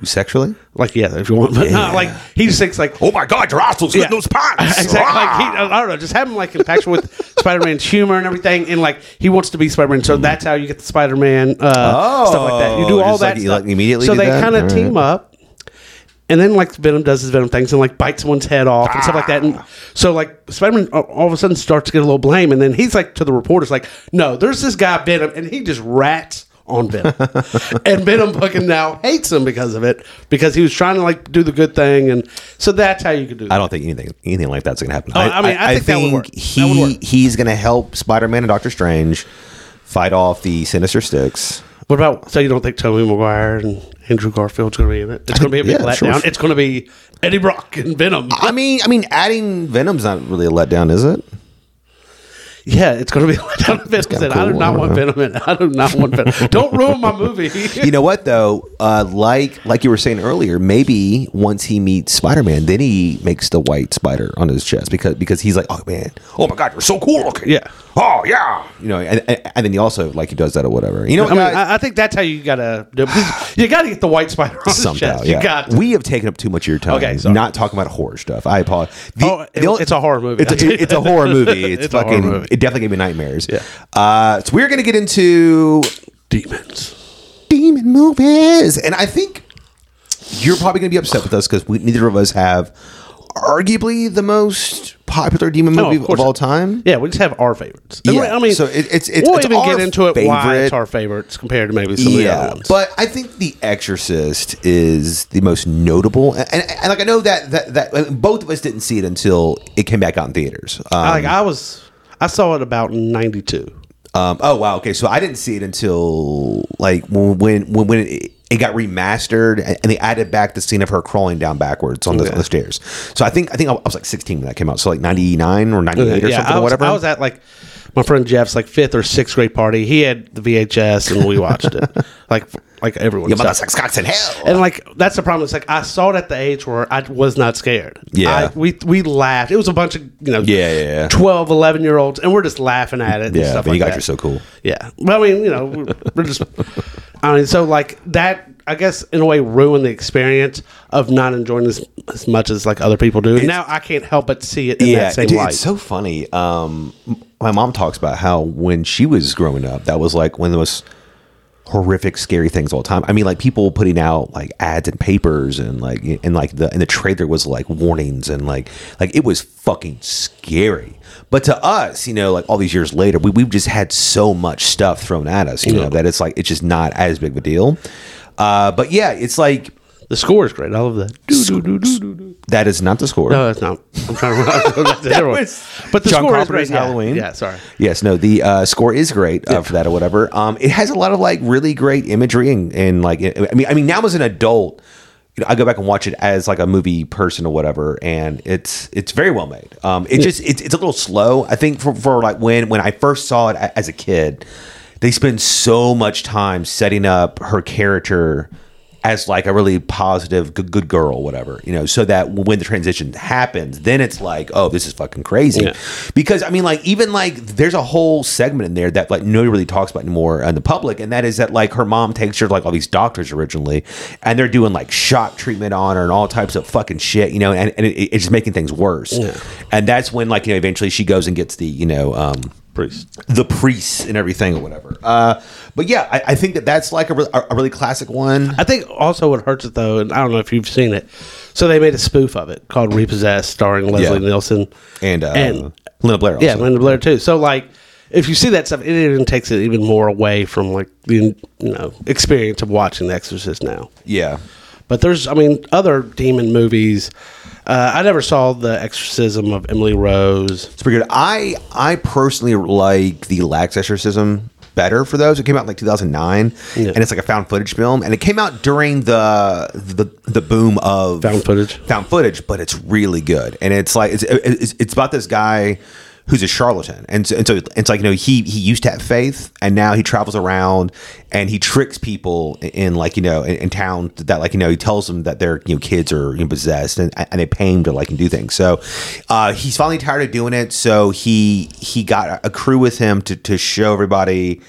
Sexually. Like yeah, if you want, but not like he just thinks like Oh my God, your asshole's Yeah. those pants. [LAUGHS] Exactly. Like he, Ah. I don't know. Just have him like infatuated with [LAUGHS] Spider-Man's humor and everything, and like he wants to be Spider-Man. So that's how you get the Spider-Man uh, stuff like that. You do Oh, all that like stuff. like, immediately So they kind of All team right. up, and then like Venom does his Venom things and like bites someone's head off and stuff like that. And Ah. so like Spider-Man all- all of a sudden starts to get a little blame, and then he's like to the reporters like, "No, there's this guy Venom, and he just rats." On Venom, [LAUGHS] and Venom fucking now hates him because of it because he was trying to like do the good thing, and so that's how you could do. I don't think anything anything like that's going to happen. Oh, I mean, I think that would work. He he's going to help Spider Man and Doctor Strange fight off the Sinister Six. What about so you don't think Tobey Maguire and Andrew Garfield's going to be in it? It's going to be a big Yeah, letdown. sure. It's going to be Eddie Brock and Venom. I mean, I mean, adding Venom's not really a letdown, is it? Yeah, it's going to be [LAUGHS] a letdown. Venom said, "I do cool. not want Venom in. I do not want Venom. [LAUGHS] don't ruin my movie." You know what though? Uh, like like you were saying earlier, maybe once he meets Spider Man, then he makes the white spider on his chest because because he's like, oh man, oh my god, you're so cool looking. Yeah. Oh yeah. You know, and, and, and then he also like he does that or whatever. You know, I mean? I, I think that's how you got to do it. [SIGHS] You got to get the white spider on his chest. Yeah, got. to. we have taken up too much of your time. Okay, sorry. not talking about horror stuff. I apologize. The- Oh, it- the only- it's a horror movie. It's a, it's a horror movie. [LAUGHS] It's, It's a horror fucking. It definitely gave me nightmares. Yeah. Uh, so we're gonna get into demons. demon movies, and I think you're probably gonna be upset with us because neither of us have arguably the most popular demon Oh, movie of of, all time. Yeah, we just have our favorites. And Yeah, I mean, so it- it's- it's- we'll it's even our get into it why it's our favorites compared to maybe some of the other ones. but I think The Exorcist is the most notable, and, and, and, like I know that that that both of us didn't see it until it came back out in theaters. Um, like I was, I saw it about ninety two. um, oh wow, okay, so I didn't see it until like when when when, it, it got remastered and they added back the scene of her crawling down backwards on the, on the stairs. So I think I think I was like 16 when that came out. So like 99 or 98 or something I or whatever. I was at like my friend Jeff's like fifth or sixth grade party. He had the VHS and we watched it. [LAUGHS] Like like everyone. yeah, saw mother sucks cocks in hell. and like that's the problem. It's like I saw it at the age where I was not scared. Yeah. I, we we laughed. It was a bunch of you know Yeah, yeah, yeah. 12, 11 year olds, and we're just laughing at it. And yeah, stuff but like you guys that. are so cool. Yeah. Well, I mean, you know, we're, we're just. I mean, so like that. I guess in a way ruined the experience of not enjoying this as much as like other people do. now I can't help but see it in that same dude, light. it's so funny. Um, my mom talks about how when she was growing up, that was like one of the most horrific, scary things all the time. I mean, like people putting out like ads and papers and like and like the and the trailer was like warnings and like like it was fucking scary. But to us, you know, like all these years later, we, we've just had so much stuff thrown at us, you know, that it's like it's just not as big of a deal. Uh, but yeah, it's like the score is great. I love that. That is not the score. No, it's not. I'm trying to remember. [LAUGHS] That's [LAUGHS] the other one. was But the John score is great. Yeah. Halloween. Yeah, sorry. Yes, no, the uh, score is great uh, for that or whatever. Um, it has a lot of like really great imagery and, and like I mean, I mean, now as an adult, you know, I go back and watch it as like a movie person or whatever, and it's it's very well made. Um, it just it's, it's a little slow. I think for, for like when when I first saw it a- as a kid, they spend so much time setting up her character as like a really positive good, good girl whatever you know so that when the transition happens then it's like oh this is fucking crazy. Yeah. because i mean like even like there's a whole segment in there that like nobody really talks about anymore in the public and that is that like her mom takes her to like all these doctors originally and they're doing like shock treatment on her and all types of fucking shit you know and, and it, it's just making things worse. And that's when like you know eventually she goes and gets the you know um Priest. the priests and everything or whatever uh but yeah i, I think that that's like a, re- a really classic one I think also what hurts it though, and I don't know if you've seen it. So they made a spoof of it called Repossessed, starring Leslie Yeah. Nielsen and uh and Linda Blair also. yeah, Linda Blair too. So like, if you see that stuff, it even takes it even more away from like the you know experience of watching The Exorcist now. yeah But there's, I mean, other demon movies Uh, I never saw the Exorcism of Emily Rose. It's pretty good. I I personally like the Last Exorcism better for those. It came out in like 2009, Yeah. and it's like a found footage film, and it came out during the the, the boom of Found footage. found footage, but it's really good, and it's like it's it's, it's about this guy who's a charlatan, and so, and so it's like you know he he used to have faith, and now he travels around and he tricks people in like you know in, in town that like you know he tells them that their you know kids are you know, possessed, and and they pay him to like and do things. So uh, he's finally tired of doing it, so he he got a crew with him to to show everybody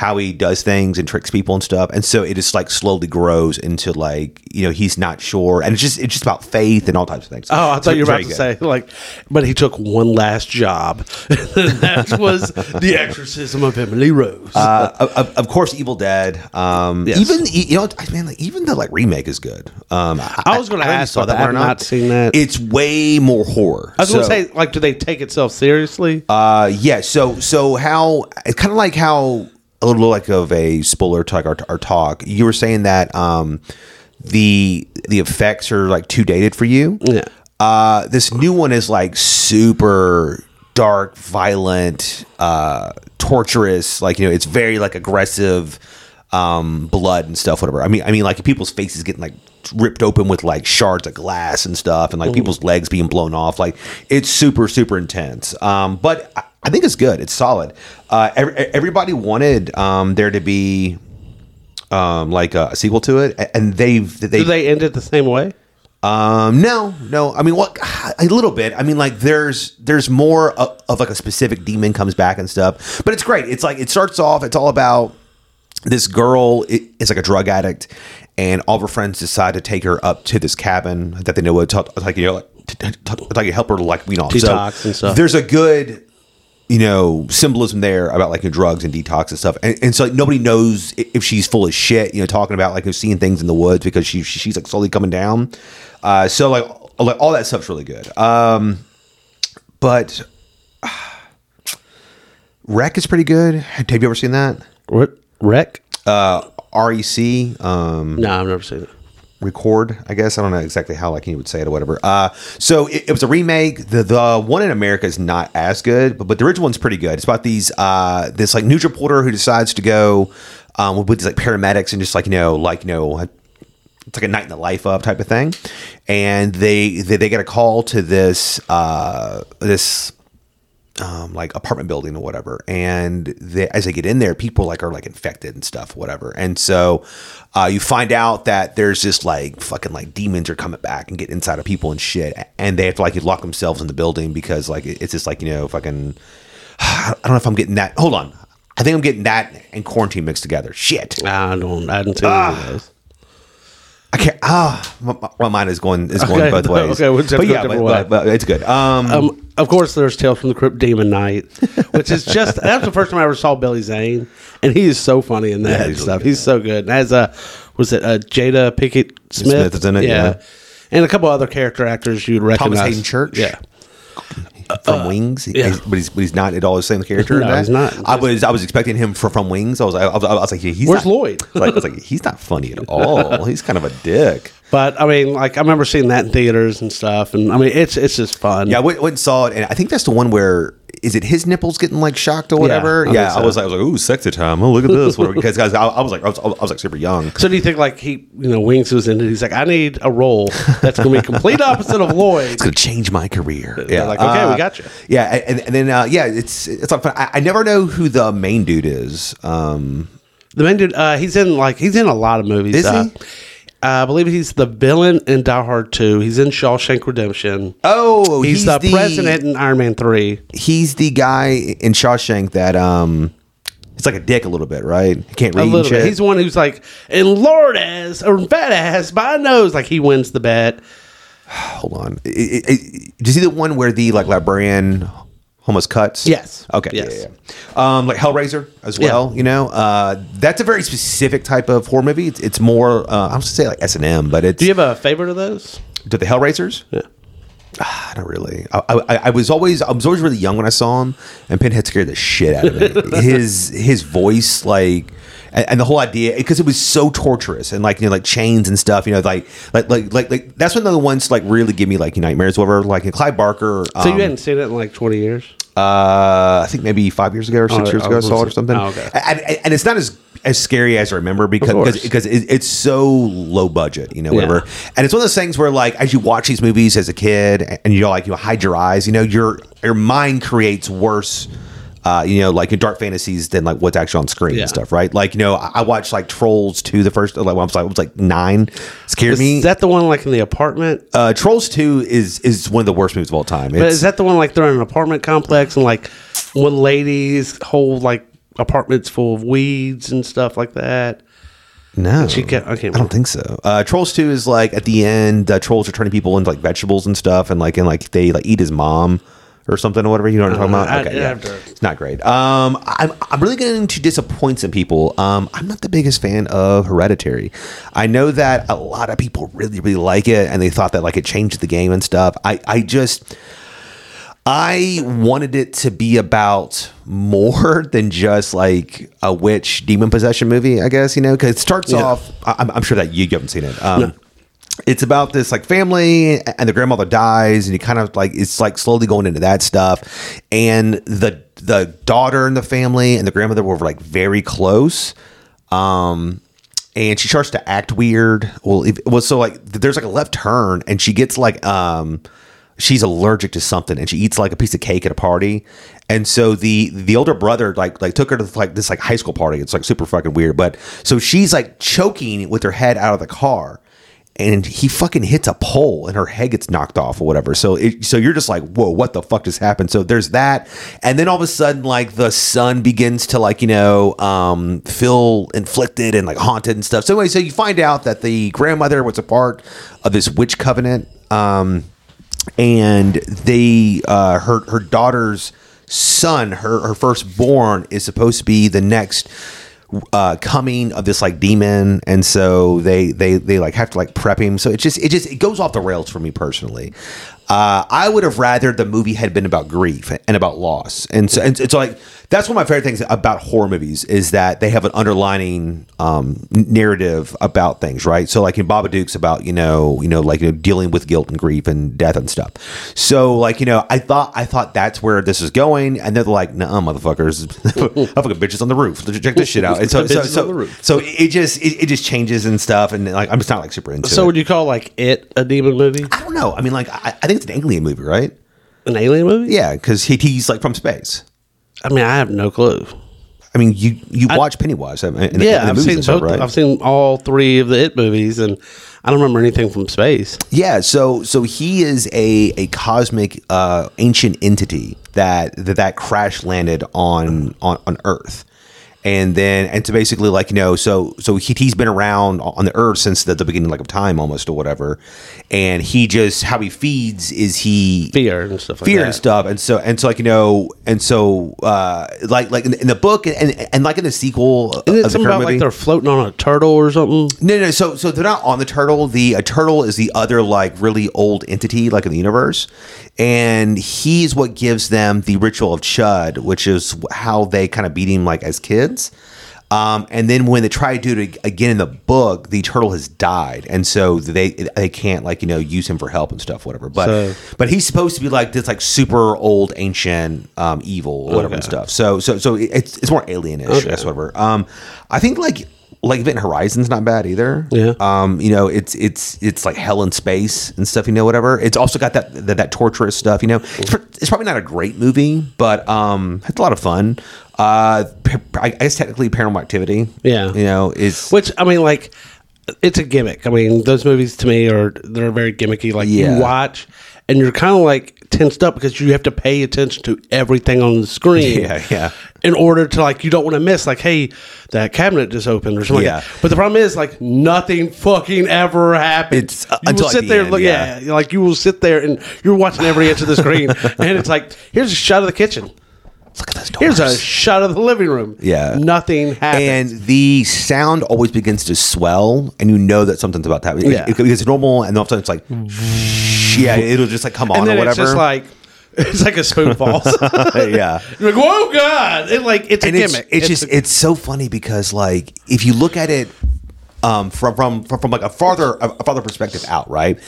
how he does things and tricks people and stuff. And so it just like slowly grows into like, you know, he's not sure. And it's just it's just about faith and all types of things. Oh, I So thought you were about to say like, but he took one last job. And [LAUGHS] that was the [LAUGHS] Exorcism of Emily Rose. Uh, of, of course, Evil Dead. Um, Yes. Even you know, I mean, like, even the like remake is good. Um, I was gonna don't know if you ask about that. one I have not seen that. It's way more horror. I was gonna say, like, do they take itself seriously? Uh, yeah. So so how it's kind of like how a little like of a spoiler talk our, our talk. You were saying that um the the effects are like too dated for you. Yeah. Uh, this new one is like super dark, violent, uh, torturous. Like you know, it's very like aggressive, um, blood and stuff. Whatever. I mean, I mean, like people's faces getting like ripped open with like shards of glass and stuff, and like people's legs being blown off. Like it's super, super intense. Um, but I, think it's good. It's solid. Uh, every, everybody wanted um, there to be um, like a, sequel to it, and they've they do they end it the same way? um, no, no. I mean, what? A little bit. I mean, like there's there's more of, of like a specific demon comes back and stuff, but it's great. It's like it starts off. It's all about this girl is like a drug addict, and all of her friends decide to take her up to this cabin that they know would talk, like you know like help her like wean off Detox and stuff. There's a good you know symbolism there about like drugs and detox and stuff and, and so like nobody knows if she's full of shit you know talking about like seeing things in the woods because she she's like slowly coming down uh so like like all that stuff's really good um but [SIGHS] Wreck is pretty good. Have you ever seen that? What? Wreck? Uh, REC, um, No, I've never seen it. Record. I guess I don't know exactly how like you would say it or whatever. Uh, so it, it was a remake. The the one in America is not as good, but but the original one's pretty good. It's about these uh this like news reporter who decides to go um with, these like paramedics and just like you know like you know. It's like a night in the life of type of thing, and they they, they get a call to this uh, this um, like apartment building or whatever. And they, as they get in there, people like are like infected and stuff, whatever. And so uh, you find out that there's just like fucking like demons are coming back and get inside of people and shit. And they have to like lock themselves in the building because like it's just like, you know, fucking, [SIGHS] I don't know if I'm getting that. Hold on. I think I'm getting that and quarantine mixed together. Shit. I don't. I hadn't seen any of those. I can't. Ah, my, my mind is going is going Okay, both [LAUGHS] ways. okay, we'll but yeah, but, way. but, but it's good. Um, Um, of course, there's Tales from the Crypt Demon Knight, [LAUGHS] which is just that's the first time I ever saw Billy Zane, and he is so funny in that Yeah, and he's really stuff. good. He's so good. And as a was it uh, Jada Pinkett Smith? Smith is in it, yeah. and a couple other character actors you'd recognize. Thomas Haden Church? yeah. From Wings, uh, yeah. He's- but he's but he's not at all the same character. No, that. he's not. I was I was expecting him from, from Wings. I was I was, I was like, he's Where's not- Lowell? Like, I was like, he's not funny at all. He's kind of a dick. But I mean, like I remember seeing that in theaters and stuff, and I mean, it's it's just fun. Yeah, I went, went and saw it, and I think that's the one where is it his nipples getting like shocked or whatever? I Yeah, think I, so. was like, I was like, ooh, sexy time. Oh, look at this, whatever. Because guys, I, I was like, I was, I was like super young. So do you think like he, you know, Wings was in it? He's like, I need a role that's going to be complete opposite of Lowell. It's gonna change my career. Yeah, like, okay, we Uh, got you. Yeah, and, and then uh, yeah, it's it's like fun. I, I never know who the main dude is. Um, The main dude, uh, he's in like he's in a lot of movies. Is uh, he? I believe he's the villain in Die Hard Two. He's in Shawshank Redemption. oh, he's, the, president in Iron Man Three. he's the guy in Shawshank that um it's like a dick a little bit, right? He can't read A and little shit. bit. He's the one who's like, and Lord ass or fat ass by a nose, like he wins the bet. [SIGHS] Hold on. Did you see the one where the like librarian almost cuts? Yes. Okay. Yes. Yeah, yeah. Um, like Hellraiser as well. You know, uh, that's a very specific type of horror movie. It's, it's more uh, I was to say like S and M, but it's Do you have a favorite of those? to the Hellraisers. Yeah. Ah, not really. I, I, I was always I was always really young when I saw him, and Pinhead scared the shit out of me. [LAUGHS] his his voice, like and, and the whole idea because it was so torturous and like you know like chains and stuff. You know, like like like like, like that's one of the ones like really give me like nightmares. Whatever, like Clive Barker. So um, you hadn't seen it in like twenty years? uh, I think maybe five years ago or six Oh, years I ago I saw it or something. oh, okay. and, and, it's not as as scary as I remember because because, because it, it's so low budget, you know, Yeah. whatever. And it's one of those things where like as you watch these movies as a kid and you're like you hide your eyes, you know, your your mind creates worse. Uh, you know, like in dark fantasies than like what's actually on screen Yeah. and stuff, right? Like, you know, I, I watched like Trolls 2 the first, like I was like, I was like nine, scared me. Is that the one like in the apartment? uh, Trolls 2 is is one of the worst movies of all time. But is that the one like they're in an apartment complex and like one lady's whole like apartments full of weeds and stuff like that? No, She I I don't think so. Uh, Trolls Two is like at the end, uh, trolls are turning people into like vegetables and stuff, and like and like they like eat his mom or something or whatever. You know what I'm talking Uh, about? Okay, yeah, it's not great. Um, I'm I'm really going to disappoint some people. Um, I'm not the biggest fan of Hereditary. I know that a lot of people really really like it, and they thought that like it changed the game and stuff. I I just. I wanted it to be about more [LAUGHS] than just like a witch demon possession movie, I guess, you know, because it starts Yeah. off, I- I'm, I'm sure that you haven't seen it. Um, It's about this like family and the grandmother dies and you kind of like it's like slowly going into that stuff. And the the daughter in the family and the grandmother were like very close. Um and she starts to act weird. Well it was so like there's like a left turn and she gets like um she's allergic to something and she eats like a piece of cake at a party. And so the the older brother like like took her to like this like high school party. It's like super fucking weird. But so she's like choking with her head out of the car and he fucking hits a pole and her head gets knocked off or whatever. So it, so you're just like, whoa, what the fuck just happened? So there's that, and then all of a sudden, like the son begins to like you know um, feel inflicted and like haunted and stuff. So anyway, so you find out that the grandmother was a part of this witch covenant, um, and they uh, her her daughter's son, her her firstborn, is supposed to be the next uh coming of this like demon. And so they they they like have to like prep him. So it just it just it goes off the rails for me personally. Uh i would have rather the movie had been about grief and about loss. And so and it's like that's one of my favorite things about horror movies is that they have an underlining um narrative about things right? So like in babadook's about you know you know like you know dealing with guilt and grief and death and stuff. So like you know i thought i thought that's where this is going and they're like nah motherfuckers. [LAUGHS] I fucking bitches on the roof. Check this shit out. And so so so, so it just it, it just changes and stuff and like i'm just not like super into it. So it. would you call like it a demon movie? i don't know. I mean like i, I think it's an alien movie right? An alien movie? yeah because he, he's like from space I mean, I have no clue. I mean, you you watch Pennywise, in, in, Yeah, I've seen stuff, both. right? I've seen all three of the It movies, and I don't remember anything from space. Yeah, so so he is a a cosmic uh, ancient entity that that, that crash landed on, on on Earth. And then, and to basically like you know, so so he, he's been around on the earth since the, the beginning like of time almost or whatever, and he just how he feeds is he Fear and stuff like fear that. and stuff, and so and so like you know, and so uh like like in, in the book and, and like in the sequel Isn't it something about movie, like they're floating on a turtle or something? no, no. So, so they're not on the turtle. The a turtle is the other like really old entity, like in the universe, and he's what gives them the ritual of Chud, which is how they kind of beat him like as kids. Um, and then when they try to do it again in the book, the turtle has died, and so they they can't like you know use him for help and stuff, whatever. But So- but he's supposed to be like this like super old ancient um, evil or whatever and stuff. So so so it's it's more alienish. Okay. That's whatever. Um, I think like like Event Horizon's not bad either. Yeah. Um, you know, it's it's it's like hell in space and stuff. You know, whatever. It's also got that that, that torturous stuff. You know, it's, pr- it's probably not a great movie, but um, it's a lot of fun. Uh, I guess technically Paranormal Activity. Yeah. You know, is Which I mean, like, it's a gimmick. I mean, those movies to me are they're very gimmicky. Like Yeah. you watch and you're kind of like tensed up because you have to pay attention to everything on the screen. [LAUGHS] Yeah, yeah. In order to like, you don't want to miss like, hey, that cabinet just opened or something. Yeah. Like. But the problem is like nothing fucking ever happens. It's, uh, you will like, sit the there, end, look, yeah. yeah. like you will sit there and you're watching every inch of the screen, [LAUGHS] and it's like, here's a shot of the kitchen. Look at those Here's a shot of the living room. Yeah. nothing happens. and the sound always begins to swell, and you know that something's about to happen. It- Yeah. it- because it's normal, and all of a sudden it's like, yeah, it'll just like come on and or whatever. it's just like It's like a spoon falls. [LAUGHS] yeah. You're like, whoa, God! It, like it's a it's, gimmick. it's just a- it's so funny because like if you look at it um, from, from from from like a farther a farther perspective out, right?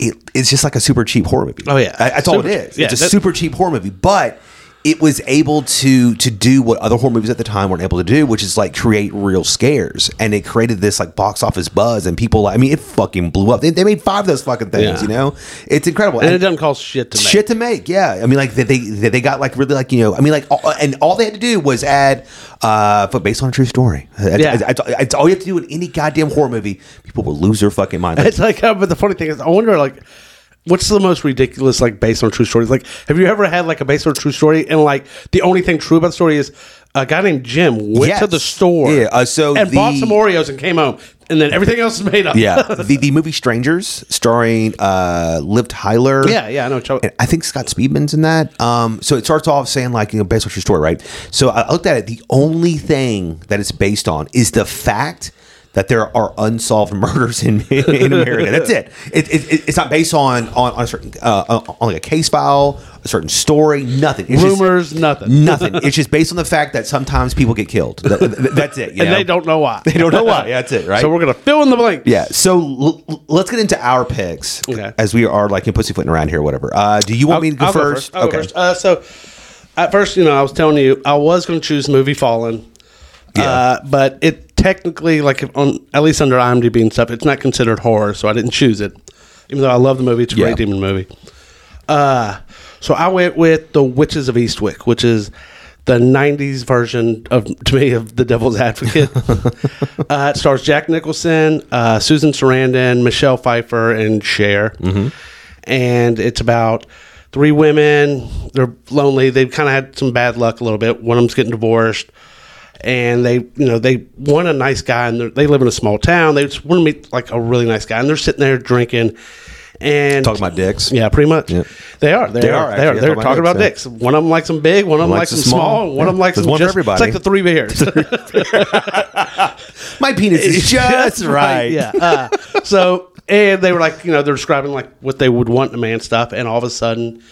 It, it's just like a super cheap horror movie. Oh, yeah. That- that's all it is. Super- yeah, it's a super cheap horror movie, but it was able to to do what other horror movies at the time weren't able to do, which is like create real scares, and it created this like box office buzz, and people. I mean, it fucking blew up. They, they made five of those fucking things. Yeah. You know, it's incredible. and it doesn't cost shit to make. Shit to make, yeah. I mean, like they, they they got like really like you know, I mean, like all, and all they had to do was add, uh, but based on a true story. Yeah. that's- that's all you have to do in any goddamn horror movie. People will lose their fucking mind. It's like, uh, but the funny thing is, I wonder, like, what's the most ridiculous, like, based on true stories? Like, have you ever had like a based on true story, and like the only thing true about the story is a guy named Jim went Yes. to the store, Yeah, uh, so and bought some Oreos and came home, and then everything else is made up. yeah, [LAUGHS] the the movie Strangers, starring uh, Liv Tyler. yeah, yeah. I know. And I think Scott Speedman's in that. Um, so it starts off saying like you know based on true story, right? So I looked at it. The only thing that it's based on is the fact that there are unsolved [LAUGHS] murders in in America. That's it. It, it, it. It's not based on on, on a certain uh, on like a case file, a certain story. Nothing. It's just- Rumors, nothing. nothing. It's just based on the fact that sometimes people get killed. That- that- that's it. and know? they don't know why. [LAUGHS] They don't know why. Yeah, that's it. Right. So we're gonna fill in the blank. Yeah. So l- l- let's get into our picks Okay. as we are like pussyfooting around here, or whatever. Uh, do you want me to go I'll first? I'll go first. Uh, so at first, you know, I was telling you I was going to choose the movie Fallen. Yeah. Uh, but it technically, like on at least under IMDb and stuff, it's not considered horror, so I didn't choose it. Even though I love the movie, it's a Yeah. great demon movie. Uh, so I went with The Witches of Eastwick, which is the '90s version of to me of The Devil's Advocate. [LAUGHS] uh, it stars Jack Nicholson, uh, Susan Sarandon, Michelle Pfeiffer, and Cher. Mm-hmm. And it's about three women. They're lonely. They've kind of had some bad luck a little bit. One of them's getting divorced and they you know they want a nice guy and they're- live in a small town. They just want to meet like a really nice guy and they're sitting there drinking and Talking about dicks. yeah pretty much. Yep. they are. They, They are, are, they are. actually, they're talking talking about about dicks, dicks one of them likes them big one of them One likes them small small. one of them likes There's them one for just everybody. it's like the three bears. [LAUGHS] My penis is [LAUGHS] just right. yeah. Uh, so and they were like you know they're describing like what they would want in a man stuff and all of a sudden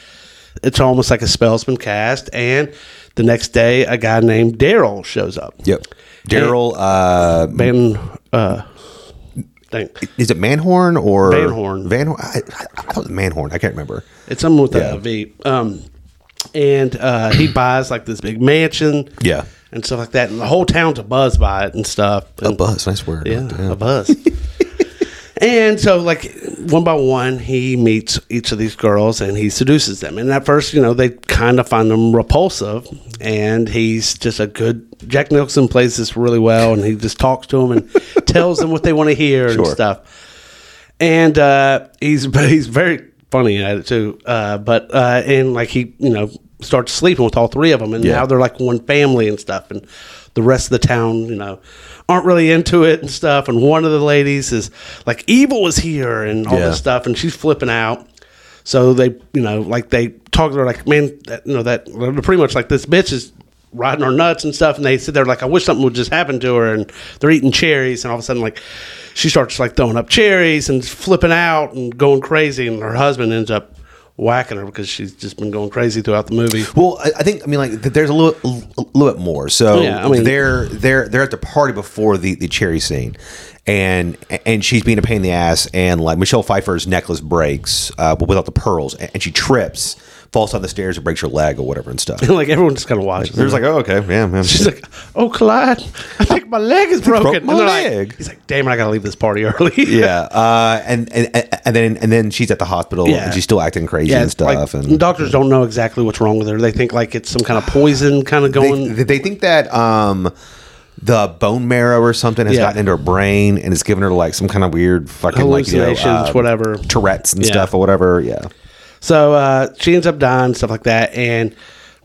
it's almost like a spell's been cast and the next day a guy named daryl shows up Yep. Daryl. Uh, Van uh thing. is it Manhorn or Van Horne. Van Horne. I, I, I thought it was Manhorn. I can't remember. It's something with Yeah. a V. Um and uh he [CLEARS THROAT] buys like this big mansion Yeah. and stuff like that. And the whole town's a buzz by it and stuff. A buzz. Nice word. Yeah, Yeah. a buzz. [LAUGHS] and so, like, one by one, he meets each of these girls and he seduces them. And at first, you know, they kind of find him repulsive. And he's just a good. Jack Nicholson plays this really well, and he just talks to them and [LAUGHS] tells them what they want to hear and Sure. stuff. And uh, he's [LAUGHS] he's very funny at it too. Uh, but uh, and like he, you know, starts sleeping with all three of them, and Yeah. now they're like one family and stuff. And the rest of the town, you know, aren't really into it and stuff. And one of the ladies is like, "Evil is here," and all Yeah. this stuff, and she's flipping out. So they, you know, like they talk to her like, "Man, that, you know, that pretty much like this bitch is." Riding her nuts and stuff, and they sit there like, "I wish something would just happen to her." And they're eating cherries, and all of a sudden, like, she starts like throwing up cherries and flipping out and going crazy, and her husband ends up whacking her because she's just been going crazy throughout the movie. Well, I, I think I mean like there's a little a little bit more. So Yeah, I mean- they're they're they're at the party before the the cherry scene, and and she's being a pain in the ass, and like Michelle Pfeiffer's necklace breaks, uh, but without the pearls, and, and she trips, falls down the stairs, and breaks her leg or whatever and stuff. [LAUGHS] Like everyone just kind of watches. There's like, oh okay, yeah, man. She's like, "Oh, Clyde, I think my leg is [LAUGHS] broken." Broke my they're like- leg. he's like, "Damn it, I gotta leave this party early." [LAUGHS] yeah, uh, and, and and then and then she's at the hospital, Yeah. and she's still acting crazy and stuff, like, and doctors don't know exactly what's wrong with her. They think like it's some kind of [SIGHS] poison kind of going. they, they think that um the bone marrow or something has Yeah. gotten into her brain and it's given her like some kind of weird fucking like you know, uh, whatever. Tourette's and Yeah. stuff or whatever. Yeah, So uh, she ends up dying, stuff like that. And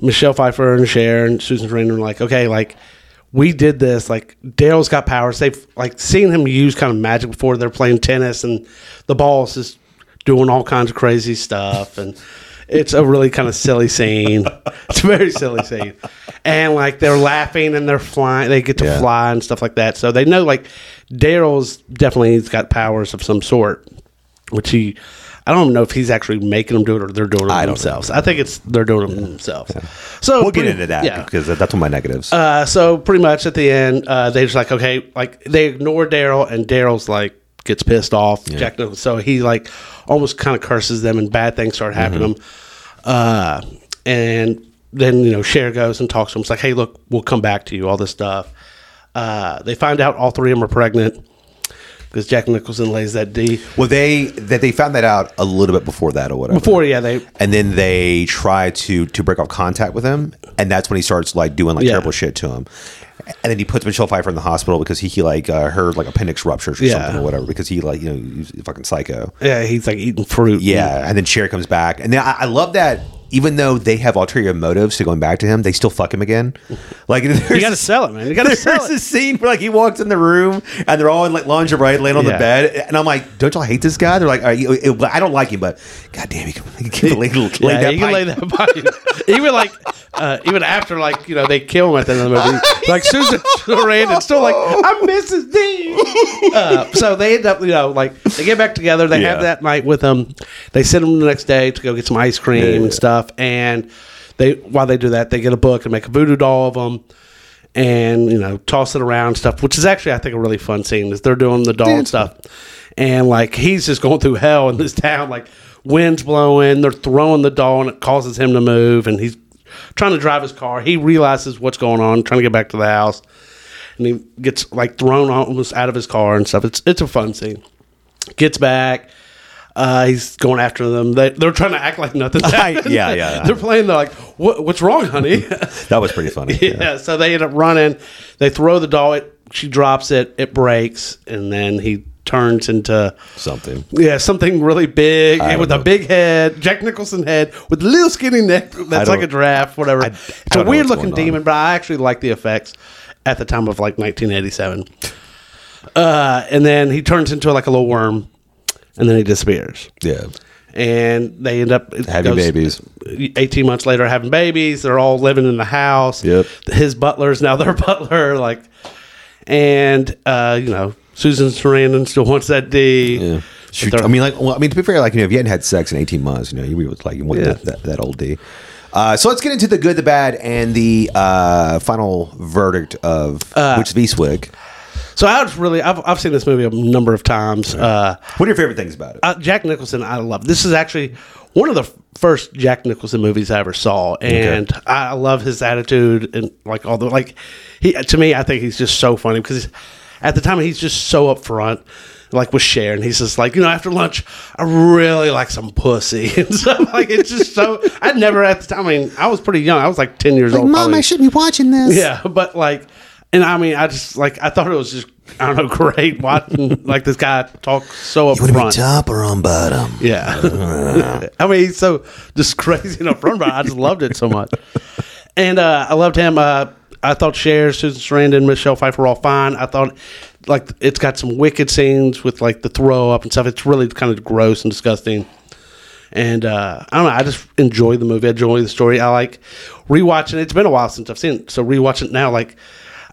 Michelle Pfeiffer and Cher and Susan Sarandon are like, okay, like we did this. Like Daryl's got powers. They've like seen him use kind of magic before. They're playing tennis, and the boss is doing all kinds of crazy stuff, and it's a really kind of silly scene. [LAUGHS] it's a very silly scene, and like they're laughing and they're flying. They get to Yeah. fly and stuff like that. So they know like Daryl's definitely he's got powers of some sort, which he. I don't know if he's actually making them do it or they're doing it I themselves. I think it's they're doing it themselves. So We'll get into that Yeah. because that's one of my negatives. Uh, so pretty much at the end, uh, they just like okay, like they ignore Daryl, and Daryl's like gets pissed off. Jack so he like almost kind of curses them, and bad things start happening. to him. Uh, and then you know Cher goes and talks to him. It's like, hey, look, we'll come back to you. All this stuff. Uh, they find out all three of them are pregnant because Jack Nicholson lays that D. well, they that they found that out a little bit before that or whatever. Before, yeah, they and then they try to to break off contact with him, and that's when he starts like doing like Yeah. terrible shit to him. And then he puts Michelle Pfeiffer in the hospital because he, he like uh, heard like appendix ruptures or Yeah. something or whatever because he like you know he's fucking psycho. yeah he's like eating fruit. Yeah, and then Cher comes back, and then I, I love that. Even though they have ulterior motives to going back to him, they still fuck him again. [LAUGHS] Like you got to sell it, man. You got to there's sell it. this scene where like he walks in the room and they're all in like lingerie laying on the Yeah. bed, and I'm like, don't y'all hate this guy? They're like, you, it- I don't like him, but goddamn, he can, [LAUGHS] he can lay, lay Yeah, that you can pipe. lay that pipe. [LAUGHS] even like, uh, even after like you know they kill him at the end of the movie, like Susan Sarandon's still like I'm Mrs. D. Uh, so they end up, you know, like they get back together. They have that night with them. They send him the next day to go get some ice cream Yeah, yeah. and stuff. And they while they do that, they get a book and make a voodoo doll of them. And you know, toss it around and stuff, which is actually I think a really fun scene. Is they're doing the doll and stuff, and like he's just going through hell in this [LAUGHS] town. Like winds blowing, they're throwing the doll, and it causes him to move. And he's trying to drive his car. He realizes what's going on, trying to get back to the house, and he gets like thrown almost out of his car and stuff. It's it's a fun scene. Gets back. Uh, he's going after them. They, they're trying to act like nothing. [LAUGHS] happened. yeah, yeah. [LAUGHS] they're playing. They're like, what, "What's wrong, honey?" [LAUGHS] That was pretty funny. yeah. So they end up running. They throw the doll. It, she drops it. It breaks, and then he turns into Something. yeah something really big I with a know. big head, Jack Nicholson head with a little skinny neck that's like a giraffe. Whatever. I it's a weird looking going on. demon, but I actually like the effects at the time of like 1987. Uh, and then he turns into like a little worm, and then he disappears Yeah. and they end up Having babies. 18 months later having babies they're all living in the house Yep. his butler's now [LAUGHS] their butler like and uh you know susan sarandon still wants that d Yeah. I mean, like, well, I mean, to be fair, like, you know, if you hadn't had sex in 18 months, you know, you would like, you want Yeah. that, that, that old D. Uh, so let's get into the good, the bad, and the uh, final verdict of Uh, which Beastwig. So i was really I've, I've seen this movie a number of times uh What are your favorite things about it? uh, Jack Nicholson, I love. This is actually one of the first Jack Nicholson movies I ever saw, and I love his attitude and like all the like. He to me, I think he's just so funny because at the time he's just so upfront. Like with Cher, and he's just like, you know, after lunch, I really like some pussy [LAUGHS] and stuff. Like it's just so. I never at the time. I mean, I was pretty young. I was like ten years old. Mom, probably. I should be watching this. Yeah, but like, and I mean, I just like I thought it was just I don't know [LAUGHS] great watching like this guy talk so upfront. To be top or on bottom? Yeah. [LAUGHS] [LAUGHS] I mean, he's so just crazy and upfront it. I just loved it so much. And uh, I loved him. Uh, I thought Cher, Susan Sarandon, Michelle Pfeiffer were all fine. I thought like it's got some wicked scenes with like the throw up and stuff. It's really kind of gross and disgusting. And uh, I don't know. I just enjoy the movie. I enjoy the story. I like rewatching. it. It's been a while since I've seen it, so rewatching it now, like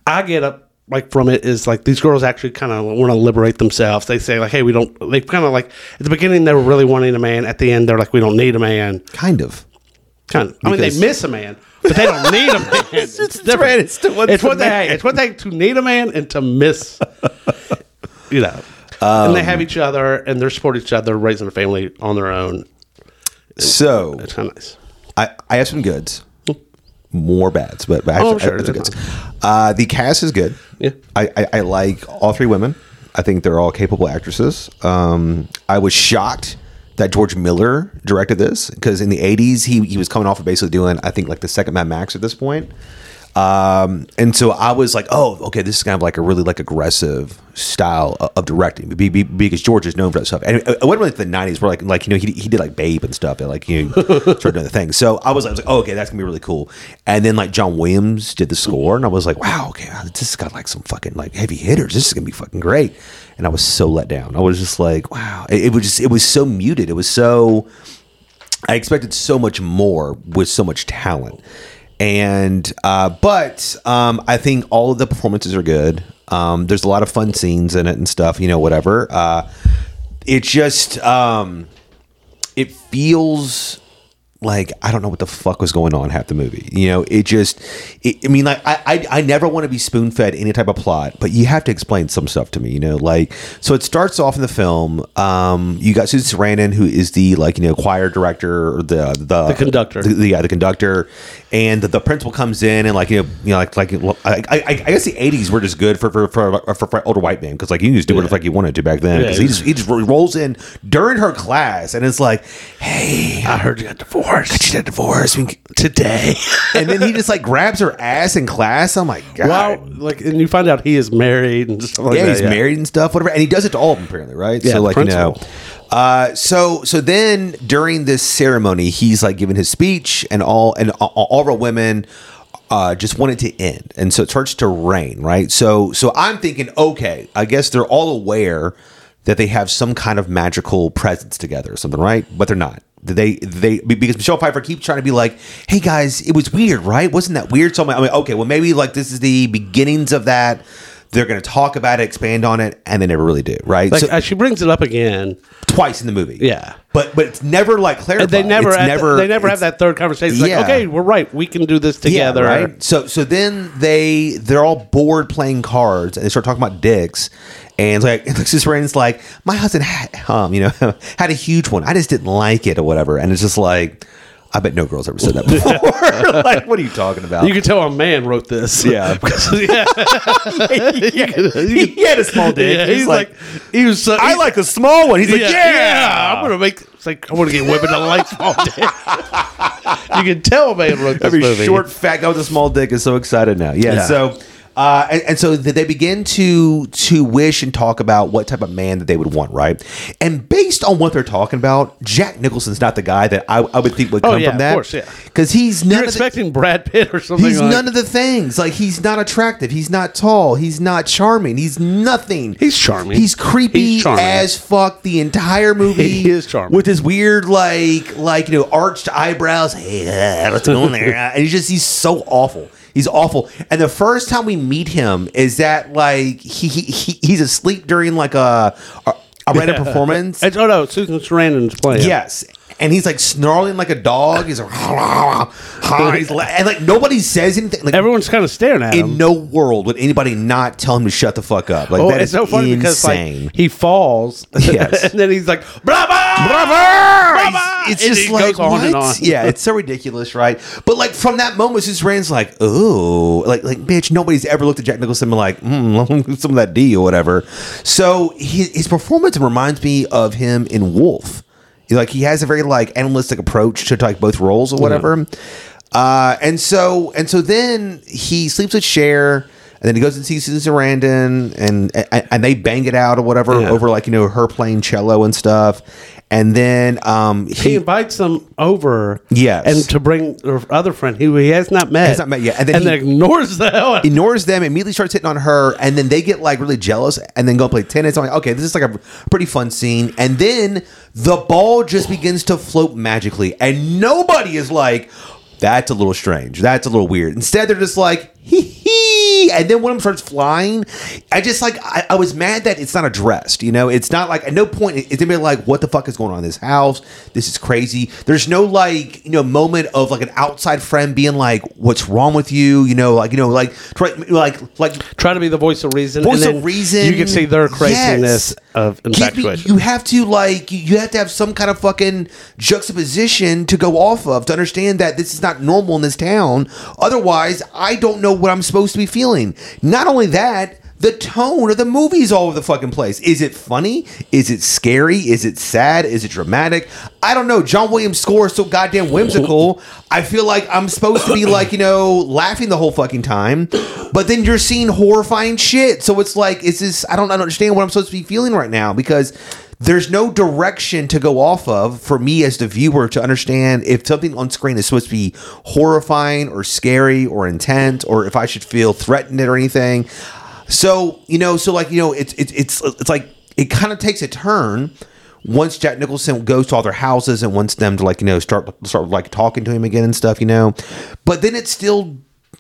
I get up like from it is like these girls actually kind of want to liberate themselves. They say like, "Hey, we don't." They kind of like at the beginning they were really wanting a man. At the end, they're like, "We don't need a man." Kind of. Kind of. I mean, they miss a man, but they don't need a [LAUGHS] man. it's different. It's still it's the what they. It's what they to need a man and to miss. you know, and they have um, each other and they support each other, raising a family on their own. So It's kind of nice. I, I have some goods, more bads, but, but Oh, sure I have some there's. Uh, the cast is good. Yeah. I, I, I like all three women. I think they're all capable actresses. Um, I was shocked that George Miller directed this because in the '80s he he was coming off of basically doing I think like the second Mad Max at this point. Um, and so I was like, oh, okay, this is kind of like a really like aggressive style of, of directing be, be, because George is known for that stuff. And it, it wasn't like the '90s where like like you know he, he did like Babe and stuff and like you know, [LAUGHS] started doing the thing. So I was, I was like, oh, okay, that's gonna be really cool. And then like John Williams did the score, and I was like, wow, okay, this has got like some fucking like heavy hitters. This is gonna be fucking great. And I was so let down. I was just like, wow, it, it was just it was so muted. It was so. I expected so much more with so much talent. And uh, but um, I think all of the performances are good. Um, there's a lot of fun scenes in it and stuff, you know, whatever. Uh, it just um, it feels like I don't know what the fuck was going on half the movie. You know, it just, it, I mean, like I, I, I never want to be spoon fed any type of plot, but you have to explain some stuff to me. You know, like so it starts off in the film. Um, you got Susan Sarandon, who is the like you know choir director, or the the The conductor. the, yeah, the conductor, and the, the principal comes in and like you know, you know like like I, I, I guess the '80s were just good for for for, for, for older white men because like you can just do whatever the fuck you wanted to back then because he Yeah. just he just rolls in during her class and it's like, hey, I heard you got divorced she got divorced We can- today. [LAUGHS] and then he just like grabs her ass in class. I'm like, God. wow, like, and you find out he is married and stuff like yeah, that. he's married and stuff, whatever, and he does it to all of them apparently, right? Yeah, so the like you know, principal. uh, so so then during this ceremony, he's like giving his speech, and all and all, all of our women. Uh, just want it to end, and so it starts to rain, right? So, so I'm thinking, okay, I guess they're all aware that they have some kind of magical presence together or something, right? But they're not. They they because Michelle Pfeiffer keeps trying to be like, hey guys, it was weird, right? Wasn't that weird? So I'm like, I mean, okay, well maybe like this is the beginnings of that. They're going to talk about it, expand on it, and they never really do, right? Like so uh, she brings it up again, twice in the movie, Yeah. But but it's never like clarified. and they never, It's have, they never have that third conversation. It's Yeah. Like, okay, we're right. We can do this together. Yeah, right. So so then they they're all bored playing cards and they start talking about dicks. And [LAUGHS] it's like Alexis Rain's like, my husband had um, you know, [LAUGHS] had a huge one. I just didn't like it or whatever. And it's just like I bet no girl's ever said that [LAUGHS] before. like, what are you talking about? You can tell a man wrote this. Yeah. because yeah, he, had a small dick. yeah, he's, he's like, like, he was. So, I he- like a small one. He's like, yeah, yeah, I'm gonna make. It's like I want to get women to like small dick. you can tell a man wrote this Every movie. short fat guy with a small dick is so excited now. Yeah. Yeah. So, uh, and, and so they begin to to wish and talk about what type of man that they would want, right? And based on what they're talking about, Jack Nicholson's not the guy that I, I would think would Oh, come yeah, from of that. course, yeah. Because he's none You're of the, expecting Brad Pitt or something. He's like, none of the things. Like he's not attractive. He's not tall. He's not charming. He's nothing. He's charming. He's creepy He's charming. as fuck the entire movie. He is charming. with his weird like like you know arched eyebrows. Hey, uh, what's going on there? [LAUGHS] And he's just he's so awful. He's awful. And the first time we meet him is that like he, he, he he's asleep during like a a, a random performance. It's, oh no, Susan Sarandon's playing. Yes. And he's like snarling like a dog. He's like, [LAUGHS] he's la- and like nobody says anything. Like everyone's kind of staring at him. in no world would anybody not tell him to shut the fuck up. Like Oh, that it's is so funny insane. because like he falls, [LAUGHS] Yes. and then he's like, "Bravo, Bravo! bravo!" It's And just like what? Yeah, it's so ridiculous, right? But like from that moment, Susan Rand's like, oh, like like bitch, nobody's ever looked at Jack Nicholson and been like, mm, [LAUGHS] some of that D or whatever. So his, his performance reminds me of him in Wolf. Like he has a very like analytic approach to like both roles or whatever. Uh, and so and so then he sleeps with Cher. And then he goes and sees Susan Sarandon, and, and and they bang it out or whatever Yeah. over like you know her playing cello and stuff. And then um, He he, invites them over, Yes. and to bring their other friend who he has not met, Has not met yet. And then he- ignores the hell. out- ignores them, immediately starts hitting on her, and then they get like really jealous, and then go play tennis. I'm like, okay, this is like a pretty fun scene. And then the ball just begins to float magically, and nobody is like, that's a little strange. That's a little weird. Instead, they're just like, hee hee. And then one of them starts flying. I just like, I, I was mad that it's not addressed. You know, it's not like, at no point is anybody like, what the fuck is going on in this house? This is crazy. There's no like, you know, moment of like an outside friend being like, what's wrong with you? You know, like, you know, like, try, like, like, Try to be the voice of reason. Voice and of reason. You can see their craziness Yes. of infatuation. you have to like you have to have some kind of fucking juxtaposition to go off of to understand that this is not normal in this town. Otherwise, I don't know what I'm supposed to be feeling. Not only that, the tone of the movie's all over the fucking place. Is it funny? Is it scary? Is it sad? Is it dramatic? I don't know. John Williams' score is so goddamn whimsical. I feel like I'm supposed to be like, you know, laughing the whole fucking time. But then you're seeing horrifying shit. So it's like, is this I don't understand what I'm supposed to be feeling right now because there's no direction to go off of for me as the viewer to understand if something on screen is supposed to be horrifying or scary or intense or if I should feel threatened or anything. So you know, so like you know, it's it's it's it's like it kind of takes a turn once Jack Nicholson goes to all their houses and wants them to like you know start start like talking to him again and stuff, you know. But then it still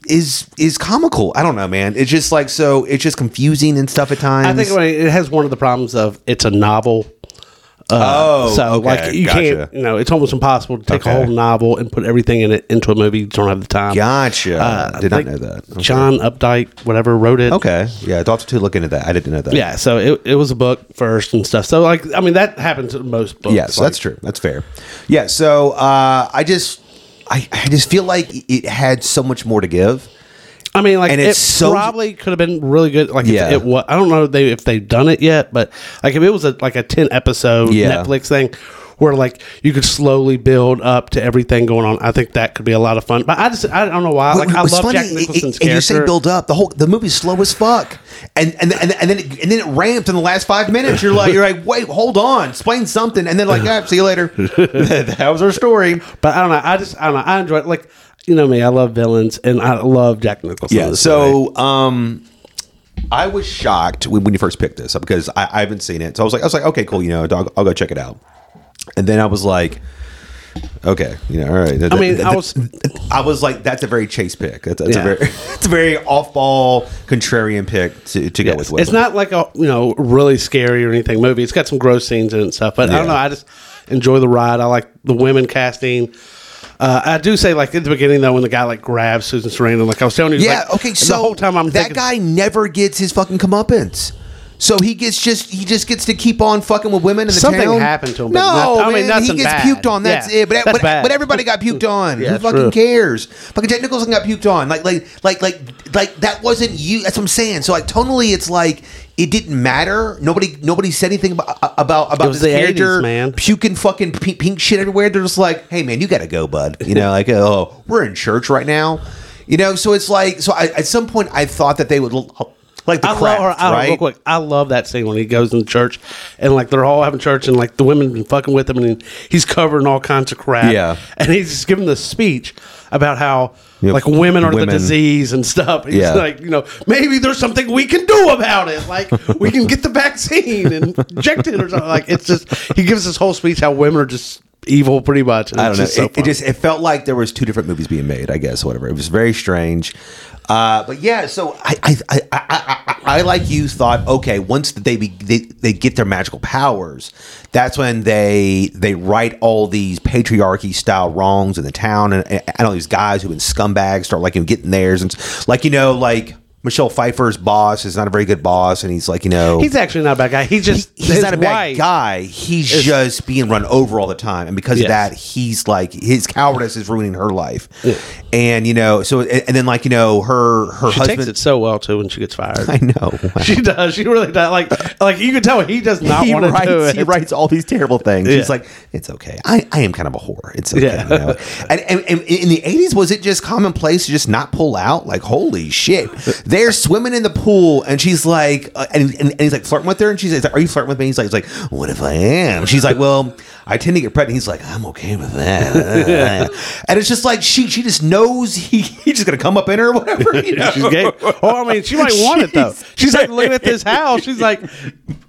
is is comical. I don't know, man. It's just like so. It's just confusing and stuff at times. I think it has one of the problems of it's a novel. Oh, so okay, like you gotcha. can't, you know, it's almost impossible to take a whole novel and put everything in it into a movie. You don't have the time. Gotcha. Uh, I Did not know that. Okay. John Updike, whatever, wrote it. Okay. Yeah, I'd have to look into that. I didn't know that. Yeah, so it, it was a book first and stuff. So like, I mean, that happens in most books. Yes, Like, that's true. That's fair. Yeah. So uh, I just, I, I just feel like it had so much more to give. I mean, like And it so- probably could have been really good. Like, Yeah. it was, I don't know if they if they've done it yet, but like if it was a like a ten episode Yeah. Netflix thing where like you could slowly build up to everything going on, I think that could be a lot of fun. But I just I don't know why. Like I love funny, Jack it- Nicholson's it- and you say build up. The whole the movie's slow as fuck, and and and, and then it, and then it ramped in the last five minutes. You're like you're like [LAUGHS] wait, hold on, explain something, and then like yeah, see you later. [LAUGHS] [LAUGHS] that was our story. but I don't know. I just I don't know. I enjoy it. Like you know me, I love villains, and I love Jack Nicholson. Yeah. So, um, I was shocked when, when you first picked this up because I, I haven't seen it. So I was like, I was like, okay, cool. You know, I'll, I'll go check it out. And then I was like, okay, you know, all right. I mean, I was- I was like, that's a very chase pick. That's, that's Yeah. a very, [LAUGHS] it's a very off-ball contrarian pick to, to go Yes. with. It's not like a you know really scary or anything movie. It's got some gross scenes in it and stuff, but I don't know. I just enjoy the ride. I like the women casting. Uh, I do say like at the beginning though when the guy like grabs Susan Sarandon, like I was telling you, Yeah. like, okay. So the whole time I'm that thinking, guy never gets his fucking comeuppance. So he gets just he just gets to keep on fucking with women in the Something town. happened to him, but No, not- I mean, man, he gets bad. puked on. That's Yeah, it. But that's but, bad. but everybody got puked on. Yeah, Who fucking true. cares? Fucking Jack Nicholson got puked on. Like like like like like that wasn't you. That's what I'm saying. So like tonally, it's like it didn't matter. Nobody nobody said anything about uh, about about this the 80s, character man. puking fucking pink, pink shit everywhere. They're just like, hey man, you gotta go, bud. You know, like oh, we're in church right now. You know, so it's like so. I, at some point, I thought that they would like the I craft, love, I, right? real quick, I love that scene when he goes in the church and like they're all having church and like the women been fucking with him and he's covering all kinds of crap. Yeah. and he's just giving the speech about how Yep. like women are Women. the disease and stuff. He's Yeah. like, you know, maybe there's something we can do about it. Like we can get the vaccine and inject it or something. Like it's just he gives this whole speech how women are just evil pretty much. and I don't know. just so it, it just it felt like there was two different movies being made. I guess whatever. It was very strange. Uh, but yeah, so I I, I, I, I I like you thought okay once they be they, they get their magical powers, that's when they they right all these patriarchy style wrongs in the town and, and all these guys who've been scumbags start like you know, getting theirs and like you know like Michelle Pfeiffer's boss is not a very good boss and he's like you know he's actually not a bad guy. He's just he's his not a bad wife- guy. He's just being run over all the time, and because Yes. of that, he's like his cowardice is ruining her life. And you know, so and and then like you know, her her She takes husband. it so well too when she gets fired. [LAUGHS] I know. [LAUGHS] She does. She really does. Like, like you can tell he does not he want to do it. he writes all these terrible things. Yeah. He's like, it's okay. I, I am kind of a whore. It's okay. Yeah. You know? and, and, and in the eighties, was it just commonplace to just not pull out? Like, holy shit! [LAUGHS] They're swimming in the pool, and she's like, uh, and, and, and he's like flirting with her, and she's like, "Are you flirting with me?" He's like, he's like, "What if I am?" She's like, "Well, I tend to get pregnant." He's like, "I'm okay with that." [LAUGHS] and it's just like she she just knows he he's just gonna come up in her or whatever. You [LAUGHS] know? She's gay. Oh, I mean, she might want it though. [LAUGHS] She's like looking at this house. She's like,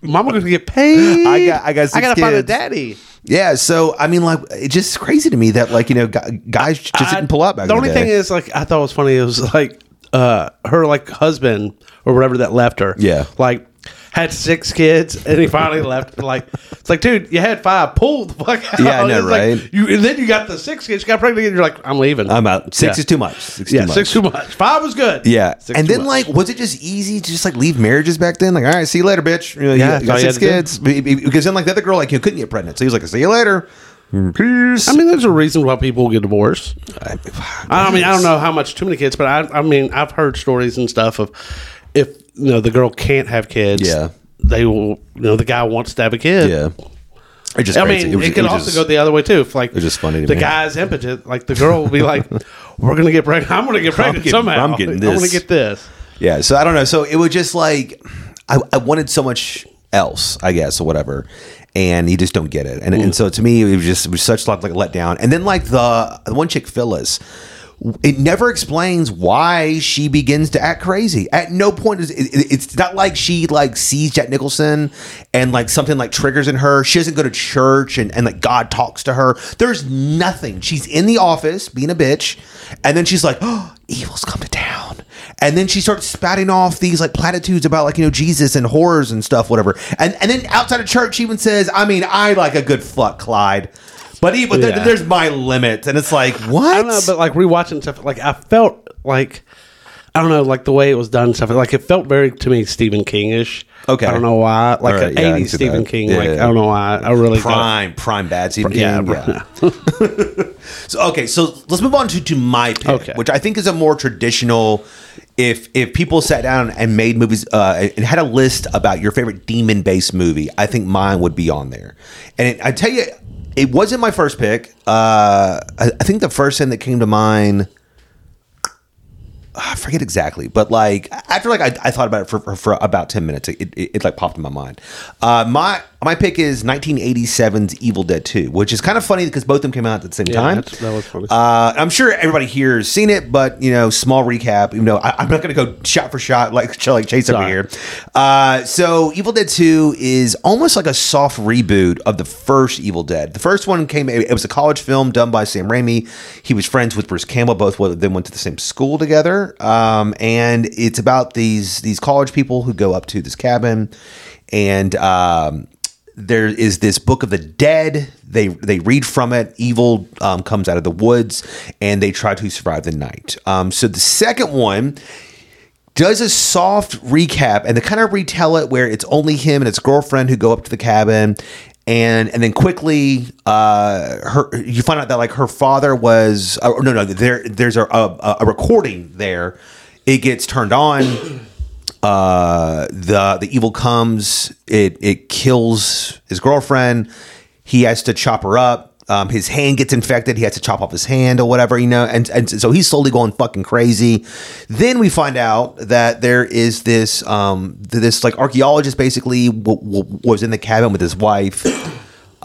"Mama gonna get paid. I got I got I gotta find a daddy." Yeah, so I mean, like, it's just crazy to me that like you know guys just I- didn't pull up. back. The in only day. thing is, like, I thought it was funny. It was like uh, her like husband or whatever that left her. Yeah. like had six kids and he finally [LAUGHS] left. Like it's like, dude, you had five. Pull the fuck out. Yeah, I know, It's like, right? you and then you got the six kids. You got pregnant. And you're like, I'm leaving. I'm out. Six Yeah. is too much. Six yeah, too much. six too much. Five was good. Yeah, Six and then much. like, was it just easy to just like leave marriages back then? Like, all right, see you later, bitch. You know, Yeah, you got you six kids. Be- be- Because then like the other girl like you couldn't get pregnant, so he was like, see you later. Mm. Peace. I mean, there's a reason why people get divorced. I mean, I don't know how much too many kids, but I, I mean, I've heard stories and stuff of if you know the girl can't have kids, Yeah. they will. You know, the guy wants to have a kid. Yeah. It just I crazy. mean, it, was- could was also just- go the other way too. If like was just funny to the me. guy's impotent, like the girl will be like, [LAUGHS] "We're gonna get pregnant. I'm gonna get pregnant getting- somehow. I'm getting [LAUGHS] this. I want to get this." Yeah, so I don't know. So it was just like I, I wanted so much else, I guess, or whatever, and you just don't get it. And, and so to me, it was just it was such like, like a letdown. And then like the, the one chick Phyllis. It never explains why she begins to act crazy. At no point is it, it- it's not like she like sees Jack Nicholson and like something like triggers in her. She doesn't go to church and, and like God talks to her. There's nothing. She's in the office being a bitch, and then she's like, "Oh, evil's come to town," and then she starts spouting off these like platitudes about like you know Jesus and horrors and stuff, whatever. And and then outside of church, she even says, "I mean, I like a good fuck, Clyde." But even there- there's my limit, and it's like what? I don't know, but like rewatching stuff, like I felt like I don't know, like the way it was done, stuff like it felt very to me Stephen Kingish. Okay. I don't know why, like right, an yeah, '80s Stephen that. King. Yeah, like yeah. I don't know why. I really prime prime bad Stephen King. Yeah, Yeah. [LAUGHS] So okay, so let's move on to, to my pick, Okay. which I think is a more traditional. If if people sat down and made movies uh, and had a list about your favorite demon based movie, I think mine would be on there. And it, I tell you, it wasn't my first pick. Uh, I, I think the first thing that came to mind. I forget exactly, but like after like I, I thought about it for, for, for about ten minutes, it, it, it like popped in my mind. Uh, my my pick is 1987's Evil Dead 2, which is kind of funny because both of them came out at the same Yeah, time. that was. Uh, I'm sure everybody here has seen it, but you know, small recap. You know, I, I'm not going to go shot for shot like [LAUGHS] like Chase over here. Uh, so Evil Dead 2 is almost like a soft reboot of the first Evil Dead. The first one came; it was a college film done by Sam Raimi. He was friends with Bruce Campbell. Both of them went to the same school together, um, and it's about these these college people who go up to this cabin and. Um, there is this book of the dead. They they read from it. Evil um, comes out of the woods, and they try to survive the night. Um, so the second one does a soft recap, and they kind of retell it where it's only him and his girlfriend who go up to the cabin. And and then quickly, uh, her you find out that like her father was uh, no no there there's a, a a recording there. It gets turned on uh, the the evil comes. It it kills his girlfriend. He has to chop her up. Um, his hand gets infected. He has to chop off his hand or whatever, you know. And and so he's slowly going fucking crazy. Then we find out that there is this um this like archaeologist basically w- w- was in the cabin with his wife.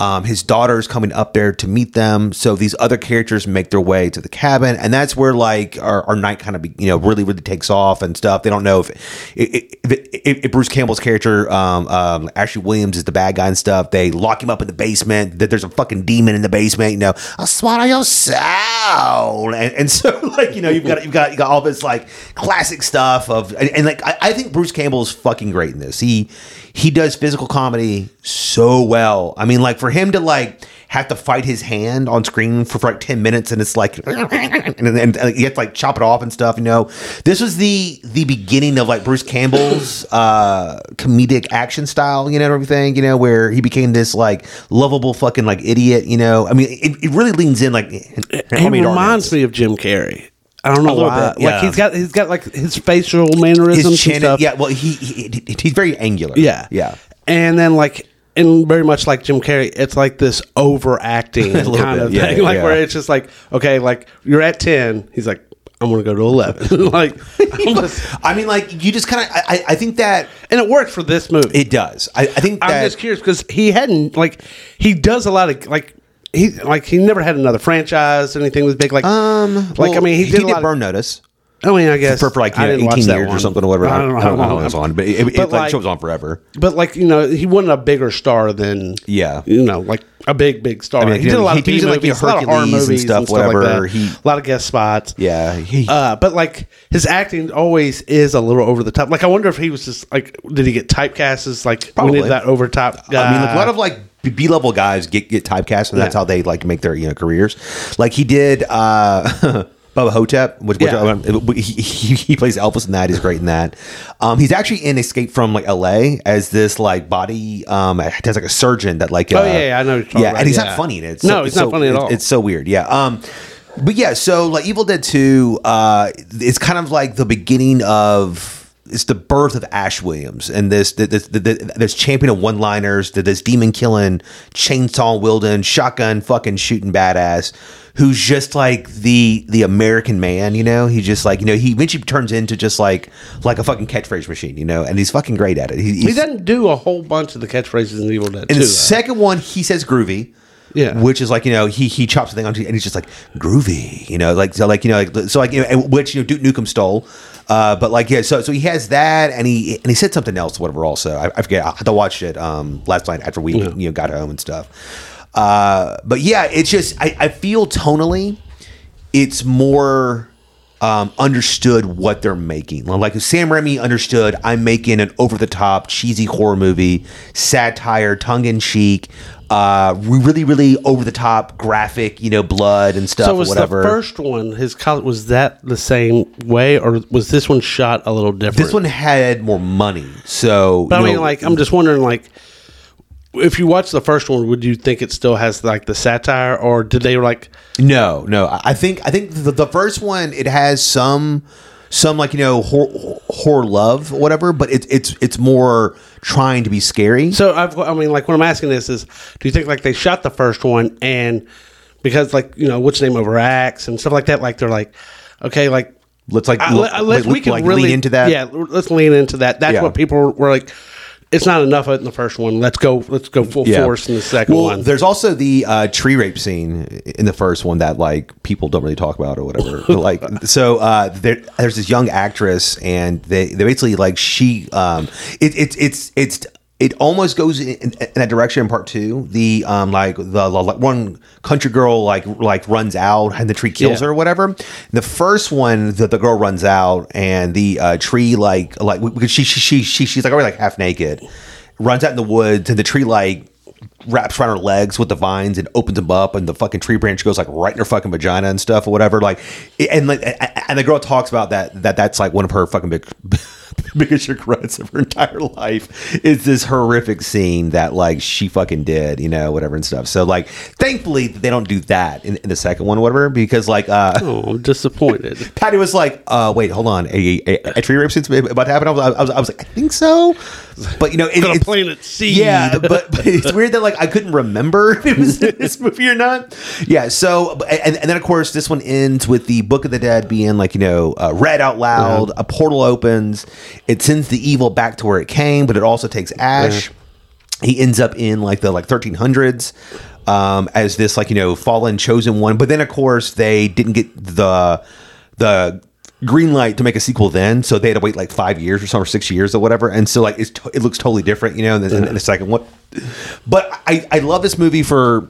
Um, his daughter's coming up there to meet them. So these other characters make their way to the cabin, and that's where like our, our night kind of you know really really takes off and stuff. They don't know if if, if, if, if Bruce Campbell's character um, um, Ashley Williams is the bad guy and stuff. They lock him up in the basement. That there's a fucking demon in the basement. You know, I'll swallow your soul, and, and so [LAUGHS] like you know you've got you've got you got all this like classic stuff of and, and like I, I think Bruce Campbell is fucking great in this. He he does physical comedy so well. I mean, like for him to like have to fight his hand on screen for, for like 10 minutes and it's like and, and, and you have to like chop it off and stuff, you know. This was the the beginning of like Bruce Campbell's [COUGHS] uh comedic action style, you know, and everything, you know, where he became this like lovable fucking like idiot, you know. I mean, it, it really leans in like It reminds me of Jim Carrey. I don't know why. bit, yeah. Like he's got he's got like his facial mannerisms his chin. and stuff. Yeah, well, he, he he's very angular. Yeah. yeah. And then like and very much like Jim Carrey, it's like this overacting [LAUGHS] kind bit, of yeah, thing. like yeah. where it's just like, okay, like you're at ten, he's like, I'm gonna go to eleven. [LAUGHS] like just, [LAUGHS] I mean, like you just kind of. I, I think that and it worked for this movie. it does. I, I think that I'm just curious because he hadn't like he does a lot of like he like he never had another franchise or anything was big like um like well, I mean he, did, a lot of- Burn Notice I mean I guess for, for like know, eighteen years or something or whatever. I don't know how long it was on, but it, But it, like, like- show was on forever. But like you know, he wasn't a bigger star than Yeah. you know, like a big big star. mean, he did a lot he- of he was like, movies, a lot of horror Hercules and movies stuff, like whatever. that. He- a lot of guest spots. Yeah, he, Uh, but like his acting always is a little over the top. Like I wonder if he was just like, did he get typecast as like Probably. that over top guy? I mean, like, a lot of like B level guys get get typecast, and that's Yeah. how they like make their you know careers. Like he did. uh [LAUGHS] Bubba Ho-Tep, which, which Yeah. um, he, he, he plays Elvis in that. He's great in that. Um, he's actually in Escape from like L.A. as this like body. Um, has like a surgeon that like. Oh, uh, yeah, yeah, I know what you're talking Yeah, about, and he's yeah. not funny in it. It's No, so- he's not so- funny at it's- all. It's so weird. Yeah. Um, but yeah, so like Evil Dead Two, uh, it's kind of like the beginning of. It's the birth of Ash Williams and this this this, this champion of one liners, this demon killing, chainsaw wielding, shotgun fucking shooting badass, who's just like the the American man. You know, he just like you know he eventually turns into just like like a fucking catchphrase machine. You know, and he's fucking great at it. He, he doesn't do a whole bunch of the catchphrases in Evil Dead. in the second one, he says groovy. Yeah. which is like you know he he chops the thing onto and he's just like groovy, you know, like so like you know like so like you know, which you know Duke Nukem stole, uh, but like yeah, so so he has that and he and he said something else, whatever. Also, I, I forget. I had to watch it um last night after we you know got home and stuff. Uh, but yeah, it's just I I feel tonally, it's more um, understood what they're making. Like Sam Raimi understood, I'm making an over the top, cheesy horror movie, satire, tongue in cheek, uh, really, really over the top, graphic, you know, blood and stuff So was whatever. the first one his college was that the same way or was this one shot a little different? this one had more money, so. But I mean, know, like, I'm just wondering, like, if you watch the first one, would you think it still has like the satire, or did they like? No, no. I think I think the, the first one it has some some like you know horror, horror love whatever, but it's it's it's more trying to be scary. So I've, I mean, like, what I'm asking this is, do you think like they shot the first one and because like you know what's name overacts and stuff like that, like they're like, okay, like. Let's like I- let's, like, we can like really lean into that. Yeah, let's lean into that. That's Yeah. what people were like. It's not enough in the first one. Let's go. Let's go full force in the second well, one. There's also the uh, tree rape scene in the first one that like people don't really talk about or whatever. [LAUGHS] Like so, uh, there, there's this young actress, and they they basically like she um it, it's it's it's it almost goes in, in that direction in part two. The um like the, the like one country girl like like runs out and the tree kills Yeah. her or whatever. The first one, that the girl runs out and the uh, tree like like because she she she, she she's like already like half naked, runs out in the woods and the tree like wraps around her legs with the vines and opens them up and the fucking tree branch goes like right in her fucking vagina and stuff or whatever like and like and the girl talks about that that that's like one of her fucking big [LAUGHS] biggest regrets of her entire life is this horrific scene that like she fucking did you know whatever and stuff so like thankfully they don't do that in, in the second one whatever because like uh oh, I'm disappointed. [LAUGHS] Patty was like, uh, "Wait, hold on, a, a, a tree rape scene's about to happen." I was, I was, I was like, "I think so," [LAUGHS] but you know, it, it's plant its seed. Yeah, but, but [LAUGHS] it's weird that like I couldn't remember [LAUGHS] if it was in this movie or not. Yeah, so and, and then of course this one ends with the Book of the Dead being like you know uh, read out loud. A portal opens. It sends the evil back to where it came, but it also takes Ash. He ends up in like the like 1300s um, as this like you know fallen chosen one. But then of course they didn't get the the green light to make a sequel then, so they had to wait like five years or some or six years or whatever. And so like it's to- it looks totally different, you know, in the, in the second one. But I I love this movie for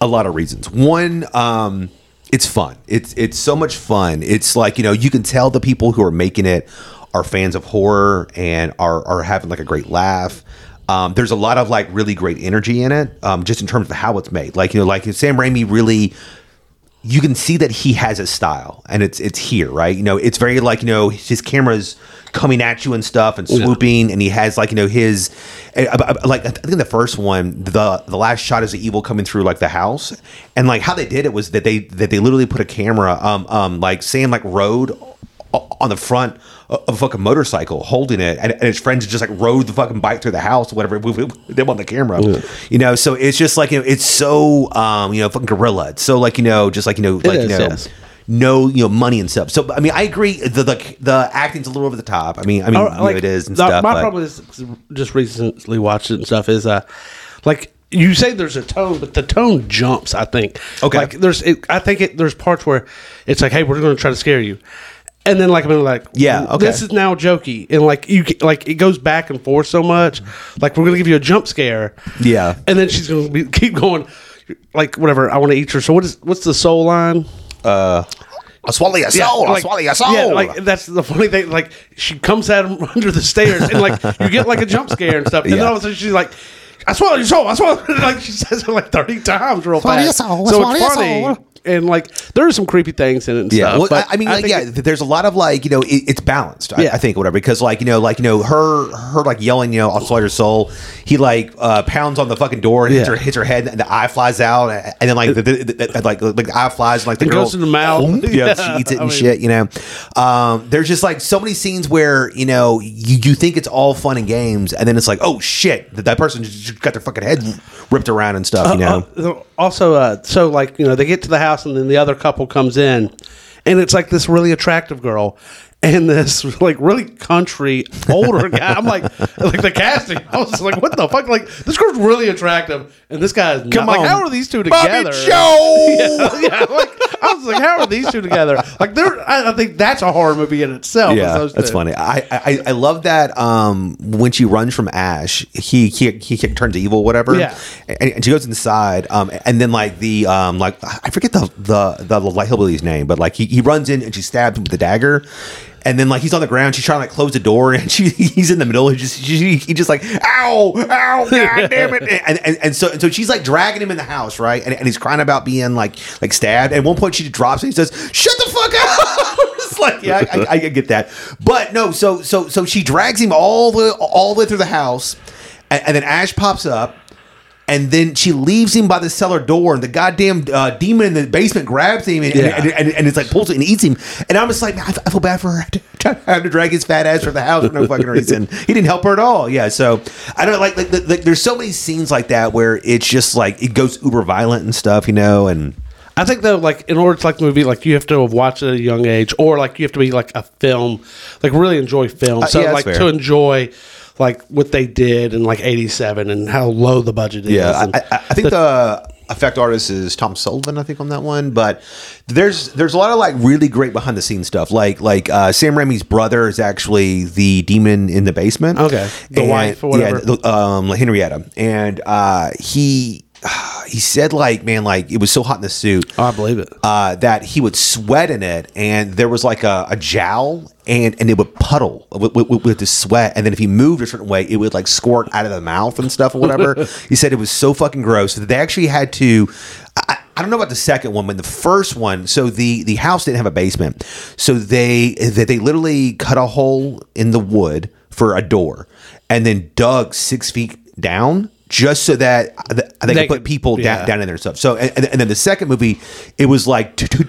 a lot of reasons. One, um, it's fun. It's it's so much fun. It's like you know you can tell the people who are making it are fans of horror and are are having like a great laugh. Um, there's a lot of like really great energy in it, um, just in terms of how it's made. Like you know, like Sam Raimi really you can see that he has a style and it's it's here right? You know it's very like you know his cameras coming at you and stuff and swooping and he has like you know his eh, like i think the first one the the last shot is the evil coming through like the house. And like how they did it was that they that they literally put a camera um um like sam like rode on the front of a fucking motorcycle holding it and, and his friends just like rode the fucking bike through the house whatever with with them on the camera you know so it's just like you know it's so um you know fucking gorilla it's so like you know just like you know like is, you know yes. no you know money and stuff so i mean i agree the the, the acting's a little over the top i mean i mean Or, you know, it is and the- stuff My but- problem is just recently watched it and stuff is uh like you say there's a tone, but the tone jumps. I think. Okay. Like there's, it, I think it, there's parts where it's like, hey, we're going to try to scare you, and then like I'm like, Yeah, okay. this is now jokey, and like you, like it goes back and forth so much. Like we're going to give you a jump scare. Yeah. And then she's going to be [LAUGHS] keep going, like whatever. I want to eat her. So what is what's the soul line? Uh, i'll swallow your soul i'll like- swallow your soul Yeah, like that's the funny thing. Like she comes at him [LAUGHS] under the stairs, and like you get like a jump scare and stuff. And then Yeah. all of a sudden she's like, "I swallow your soul. I swallow." [LAUGHS] like she says it like thirty times real Swallow fast. your soul, so it's funny. soul. And like there are some creepy things in it. And Yeah, stuff, well, but I, I mean, like, yeah, it- there's a lot of like, you know, it, it's balanced. I, Yeah. I think, whatever, because like, you know, like, you know, her, her like yelling, you know, I'll swallow your soul. He like uh, pounds on the fucking door, and hits her, hits her head, and the eye flies out, and then like, the, the, the, like, like the eye flies, and like the It girl goes in the mouth. [LAUGHS] yeah, Yeah, she eats it I and mean- shit. You know, um, there's just like so many scenes where you know you, you think it's all fun and games, and then it's like, oh shit, that that person just got their fucking head ripped around and stuff. You know, Uh, also, uh, so like you know, they get to the house and then the other couple comes in, and it's like this really attractive girl, and this [LAUGHS] like really country older guy. I'm like, like the casting. I was like, what the fuck? Like this girl's really attractive, and this guy's is not. Come like, on, how are these two Bobby together? Joe. yeah, [LAUGHS] yeah, like I was like, how are these two together? Like, they're. I, I think that's a horror movie in itself. Yeah, that's two. funny. I, I I love that um, when she runs from Ash, he he, he turns evil, whatever. Yeah. and, and she goes inside, um, and then like the um, like I forget the the the like hillbilly's name, but like he, he runs in and she stabs him with the dagger. And then, like he's on the ground, she's trying to like close the door, [LAUGHS] and she he's in the middle. He just she, he just like ow ow [LAUGHS] god damn it, and, and and so and so she's like dragging him in the house, right? And, and he's crying about being like like stabbed. At one point, she drops and he says, "Shut the fuck up." [LAUGHS] it's like yeah, I, I, I get that, but no. So so so she drags him all the all the way through the house, and, and then Ash pops up. And then she leaves him by the cellar door, and the goddamn uh, demon in the basement grabs him, and, Yeah. and, and, and it's like pulls it and eats him. And I'm just like, I, I feel bad for her. [LAUGHS] I have to drag his fat ass from the house for no [LAUGHS] fucking reason. He didn't help her at all. Yeah, so I don't like, like, like there's so many scenes like that where it's just like it goes uber violent and stuff, you know, and I think though, like in order to like the movie, like you have to have watched it at a young age, or like you have to be like a film, like really enjoy film. Uh, so yeah, that's like fair. to enjoy like what they did in like '87 and how low the budget is. Yeah, I, I, I think the, effect artist is Tom Sullivan. I think on that one, but there's there's a lot of like really great behind the scenes stuff. Like like uh, Sam Raimi's brother is actually the demon in the basement. Okay. The wife or whatever. Yeah, the, um, Henrietta, and uh, he. [SIGHS] He said, like, man, like it was so hot in the suit oh, I believe it. uh, that he would sweat in it, and there was like a, a jowl, and and it would puddle with, with, with the sweat, and then if he moved a certain way, it would like squirt out of the mouth and stuff or whatever. [LAUGHS] he said it was so fucking gross that they actually had to. I, I don't know about the second one, but the first one, so the the house didn't have a basement, so they that they literally cut a hole in the wood for a door, and then dug six feet down. Just so that they, they could put people down, yeah. down in their stuff. So, and, and then the second movie, it was like two, two,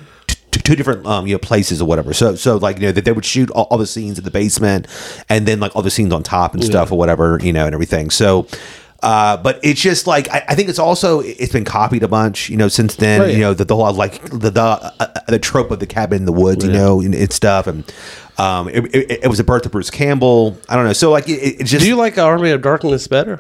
two, different um, you know places or whatever. So, so like you know that they would shoot all, all the scenes in the basement, and then like all the scenes on top and stuff or whatever, you know, and everything. So. Uh, but it's just like I, I think it's also it's been copied a bunch, you know, since then. Yeah. You know, the, the whole like the the, uh, the trope of the cabin in the woods, you know, and, and stuff, and um, it, it, it was a birth of Bruce Campbell. I don't know. So like it, it just Do you like Army of Darkness better?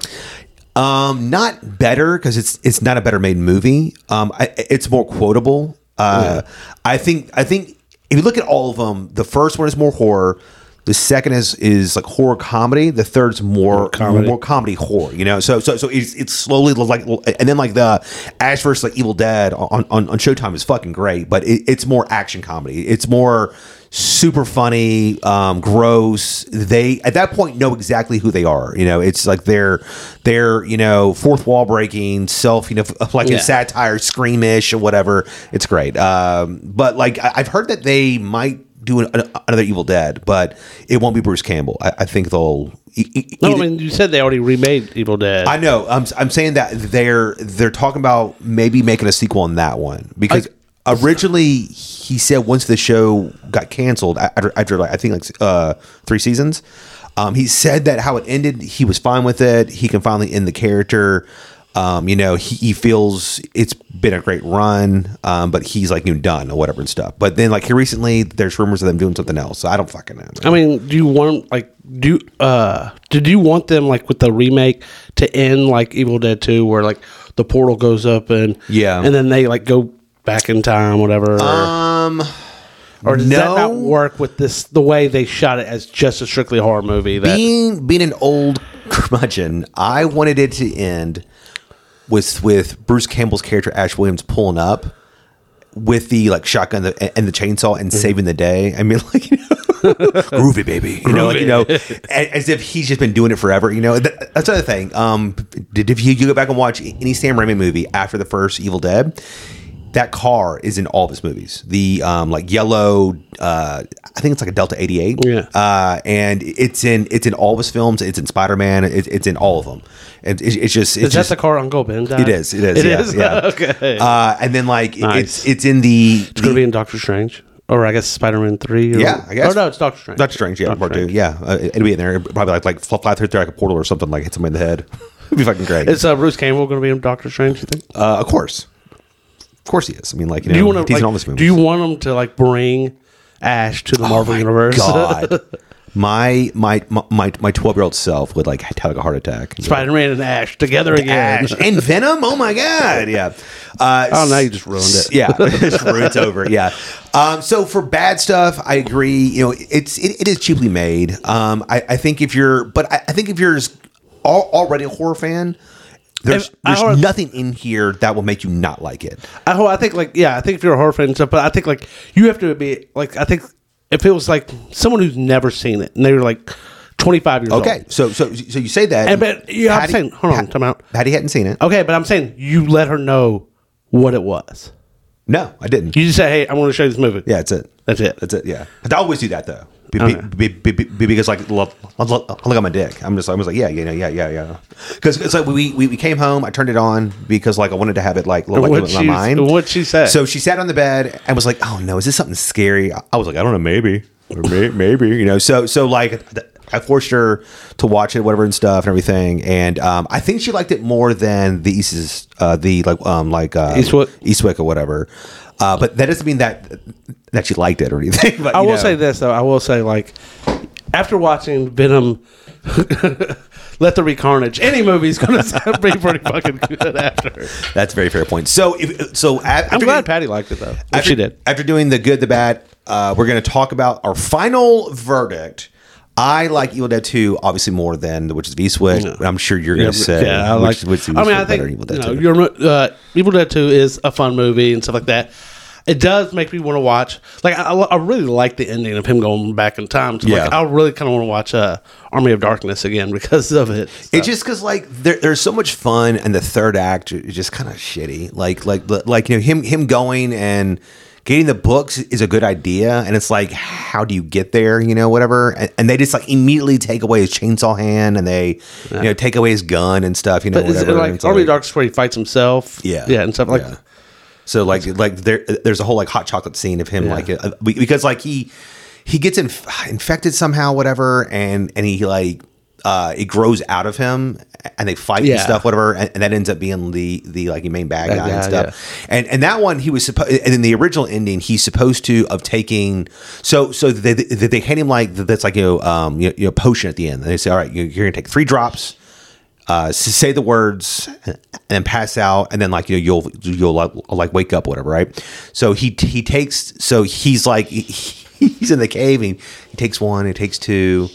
Um, not better because it's it's not a better made movie. Um, I, it's more quotable. Uh, I think I think if you look at all of them, the first one is more horror. The second is is like horror comedy. The third's more comedy. more comedy horror. You know, so so so it's it's slowly like and then like the Ash versus like Evil Dead on on, on Showtime is fucking great, but it, it's more action comedy. It's more super funny, um, gross. They at that point know exactly who they are. You know, it's like they're they're you know fourth wall breaking, self you know [LAUGHS] like Yeah. a satire, screamish or whatever. It's great. Um, but like I, I've heard that they might do an, another Evil Dead, but it won't be Bruce Campbell. I, I think they'll. No, I mean you said they already remade Evil Dead. I know. I'm, I'm saying that they're they're talking about maybe making a sequel on that one because originally he said once the show got canceled after, after like I think like uh, three seasons, um, he said that how it ended he was fine with it. He can finally end the character. Um, you know, he, he feels it's been a great run, um, but he's like you know, done or whatever and stuff. But then like here recently, there's rumors of them doing something else. So I don't fucking know. I mean, do you want like do uh did you want them like with the remake to end like Evil Dead 2 where like the portal goes up and Yeah. and then they like go back in time whatever or, um, or does that not work with this the way they shot it as just a strictly horror movie that being being an old [LAUGHS] curmudgeon, I wanted it to end with with Bruce Campbell's character Ash Williams pulling up with the like shotgun the, and the chainsaw and saving the day. I mean, [LAUGHS] like you know, [LAUGHS] groovy baby, you know, like you know, as if he's just been doing it forever. You know, Th- that's another thing. Um, did if you, you go back and watch any Sam Raimi movie after the first Evil Dead? That car is in all of his movies. The um, like yellow, uh, I think it's like a Delta eighty eight. Yeah. Uh, and it's in it's in all of his films. It's in Spider Man. It, it's in all of them. It's, it's just it's is that the car Uncle Ben died? it is it is It yeah, is? yeah. [LAUGHS] okay Uh, and then like Nice. it's it's in the, it's gonna be in Doctor Strange or I guess Spider Man three or, Yeah, I guess. oh no it's Doctor Strange Doctor Strange, yeah, Doctor part two, yeah, uh, it'd be in there. It'd probably like like fly, through like a portal or something, like hit somebody in the head. [LAUGHS] It'd be fucking great. is uh, Bruce Campbell gonna be in Doctor Strange you think uh, of course, of course he is. I mean, like you know, do you want he's to in all this like, movies. do you want him to like bring Ash to the Marvel universe. Oh God. [LAUGHS] My my my my twelve year old self would like have like a heart attack. Spider Man and Ash together again. Ash and Venom. Oh my god! Yeah. Uh, Oh, now you just ruined it. Yeah, [LAUGHS] it's over. Yeah. Um, so for bad stuff, I agree. You know, it's it, it is cheaply made. Um, I, I think if you're, but I, I think if you're already a horror fan, there's If there's were- nothing in here that will make you not like it. I, I think like yeah, I think if you're a horror fan and stuff, but I think like you have to be like I think if it was like someone who's never seen it and they were like 25 years old. Okay, so so so you say that, And but yeah, I'm saying hold on, time out. Patty hadn't seen it. Okay, but I'm saying you let her know what it was. No, I didn't. You just say, "Hey, I want to show you this movie." Yeah, that's it. That's it. That's it. Yeah, I always do that though. Be, Okay. be, be, be, be- because like look, look, look at my dick. I'm just I was like yeah yeah yeah yeah yeah. Because it's like we, we we came home. I turned it on because like I wanted to have it like look like my mind. what'd she say? So she sat on the bed and was like, oh no, is this something scary? I was like, I don't know, maybe or may, [LAUGHS] maybe you know. So so like. I forced her to watch it, whatever and stuff and everything, and um, I think she liked it more than the East's, uh, the like, um, like uh, Eastwick? Eastwick or whatever. Uh, but that doesn't mean that that she liked it or anything. [LAUGHS] But I will know. say this though. I will say like after watching Venom, [LAUGHS] Let There Be Carnage, any movie's going to be pretty fucking good after. that's a very fair point. So if so, after I'm glad Patty liked it though. After, she did. After doing the good, the bad, uh, we're going to talk about our final verdict. I like Evil Dead 2 obviously more than The Witches of Eastwick. I'm sure you're going to say. yeah, I like. Witches- of I mean, I think Evil Dead you know, 2. uh, Evil Dead Two is a fun movie and stuff like that. It does make me want to watch. Like, I, I really like the ending of him going back in time. So, like, Yeah. I really kind of want to watch uh, Army of Darkness again [LAUGHS] because of it. It's just because like there, there's so much fun, and the third act is just kind of shitty. Like like like you know him him going and getting the books is a good idea, and it's like how do you get there? You know whatever, and, and they just like immediately take away his chainsaw hand, and they you know take away his gun and stuff. You know But it whatever. and like it's Army of Darkness where he fights himself? Yeah. yeah, and stuff like. Yeah. So like like there there's a whole like hot chocolate scene of him Yeah. like uh, because like he he gets inf- infected somehow whatever and and he like uh it grows out of him and they fight and stuff whatever and, and that ends up being the the like main bad Bad guy and stuff. and and that one he was supposed and in the original ending he's supposed to of taking so so they they, they hand him like that's like you know um you know, you know potion at the end. And they say all right you're, you're gonna take three drops uh, say the words and then pass out and then like you know, you'll you'll like, like wake up whatever right? So he he takes so he's like he- [LAUGHS] he's in the cave and he takes one he takes two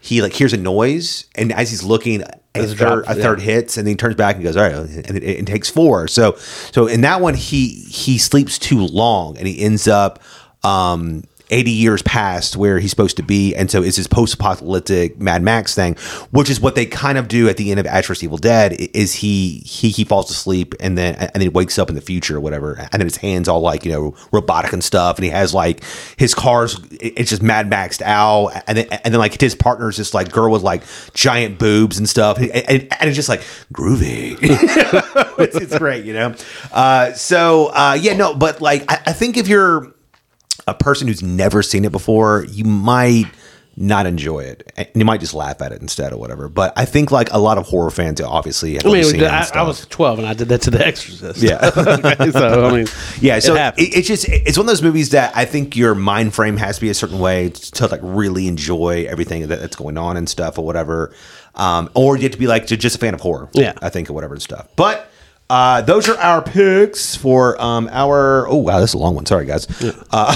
he like hears a noise and as he's looking a third, drop, a third yeah. hits and then he turns back and goes all right and it, it takes four so so in that one he he sleeps too long and he ends up um 80 years past where he's supposed to be and so it's this post-apocalyptic mad max thing which is what they kind of do at the end of ash vs evil dead is he he he falls asleep and then and then he wakes up in the future or whatever and then his hands all like you know robotic and stuff and he has like his cars it's just mad maxed out and then and then like his partner's just like girl with like giant boobs and stuff and, and, and it's just like groovy. [LAUGHS] It's, it's great you know? Uh so uh yeah no but like I, I think if you're a person who's never seen it before, you might not enjoy it. And you might just laugh at it instead or whatever. But I think like a lot of horror fans obviously have I mean, seen it I, I was 12 and I did that to The Exorcist. Yeah. [LAUGHS] Okay, so I mean, [LAUGHS] yeah, so it it it's just it's one of those movies that I think your mind frame has to be a certain way to like really enjoy everything that, that's going on and stuff or whatever, um, or you have to be like just a fan of horror. Yeah. I think or whatever and stuff. But uh, those are our picks for um, our. Oh wow, this is a long one. Sorry guys. Uh,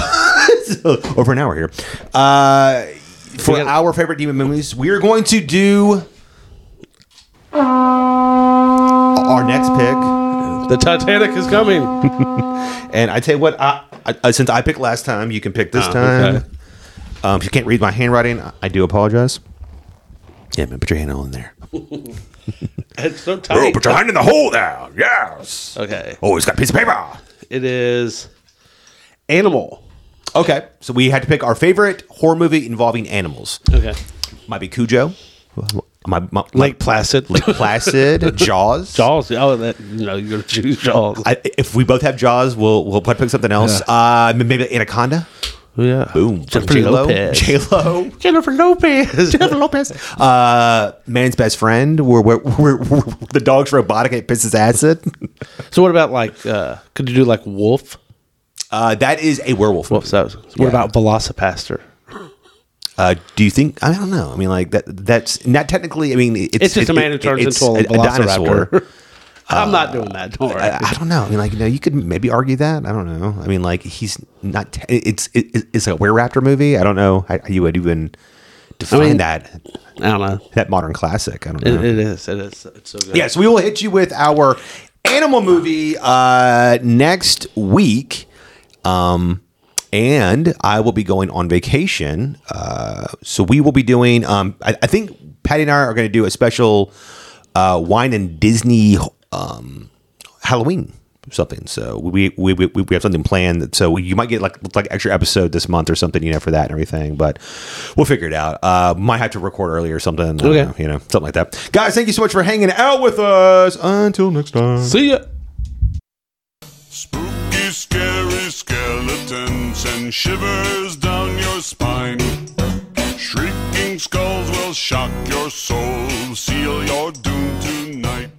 [LAUGHS] over an hour here. Uh, for We got- our favorite demon movies, we are going to do our next pick. the Titanic is coming. [LAUGHS] And I tell you what, I, I, since I picked last time, you can pick this Oh, time. okay. Um, if you can't read my handwriting, I- I do apologize. Yeah, man, put your hand all in there. [LAUGHS] [LAUGHS] It's so tight. your hand in the hole there. Yes. Okay. Oh, he's got a piece of paper. It is Animal. Okay, so we had to pick our favorite horror movie involving animals. Okay. Might be Cujo. My, my, Lake Placid. Lake Placid. [LAUGHS] Jaws. Jaws. Oh, that you know you're gonna choose Jaws. I, if we both have Jaws, we'll we'll pick something else. Uh, maybe Anaconda. Yeah. Boom. Jennifer J-Lo. Lopez. [LAUGHS] J Lo. Jennifer Lopez. [LAUGHS] Jennifer Lopez. Uh, man's best friend, where, where, where, where the dog's robotic it pisses acid. [LAUGHS] so what about like? uh Could you do like Wolf? Uh, that is a werewolf. So, what Yeah. about Velocipastor? Uh, do you think? I don't know. I mean, like that. That's not technically. I mean, it's, It's just it- a man who turns into a, dinosaur. I'm not doing that. Don't. I, I don't know. I mean, like you know, you could maybe argue that. I don't know. I mean, like he's not. Te- it's it, it's a werewolf raptor movie. I don't know how you would even define mean, that I don't know. that modern classic. I don't It, know. it is. It is. It's so good. Yes, we will hit you with our animal movie uh, next week. Um, and I will be going on vacation. Uh, so we will be doing, um, I, I think Patty and I are going to do a special uh, wine and Disney um, Halloween something. So we, we, we, we have something planned. So you might get like like extra episode this month or something, you know, for that and everything. But we'll figure it out. Uh, might have to record early or something. Okay. know, you know, something like that. Guys, thank you so much for hanging out with us. Until next time. See ya. Spooky, scary skeletons and shivers down your spine. Shrieking skulls will shock your soul, seal your doom tonight.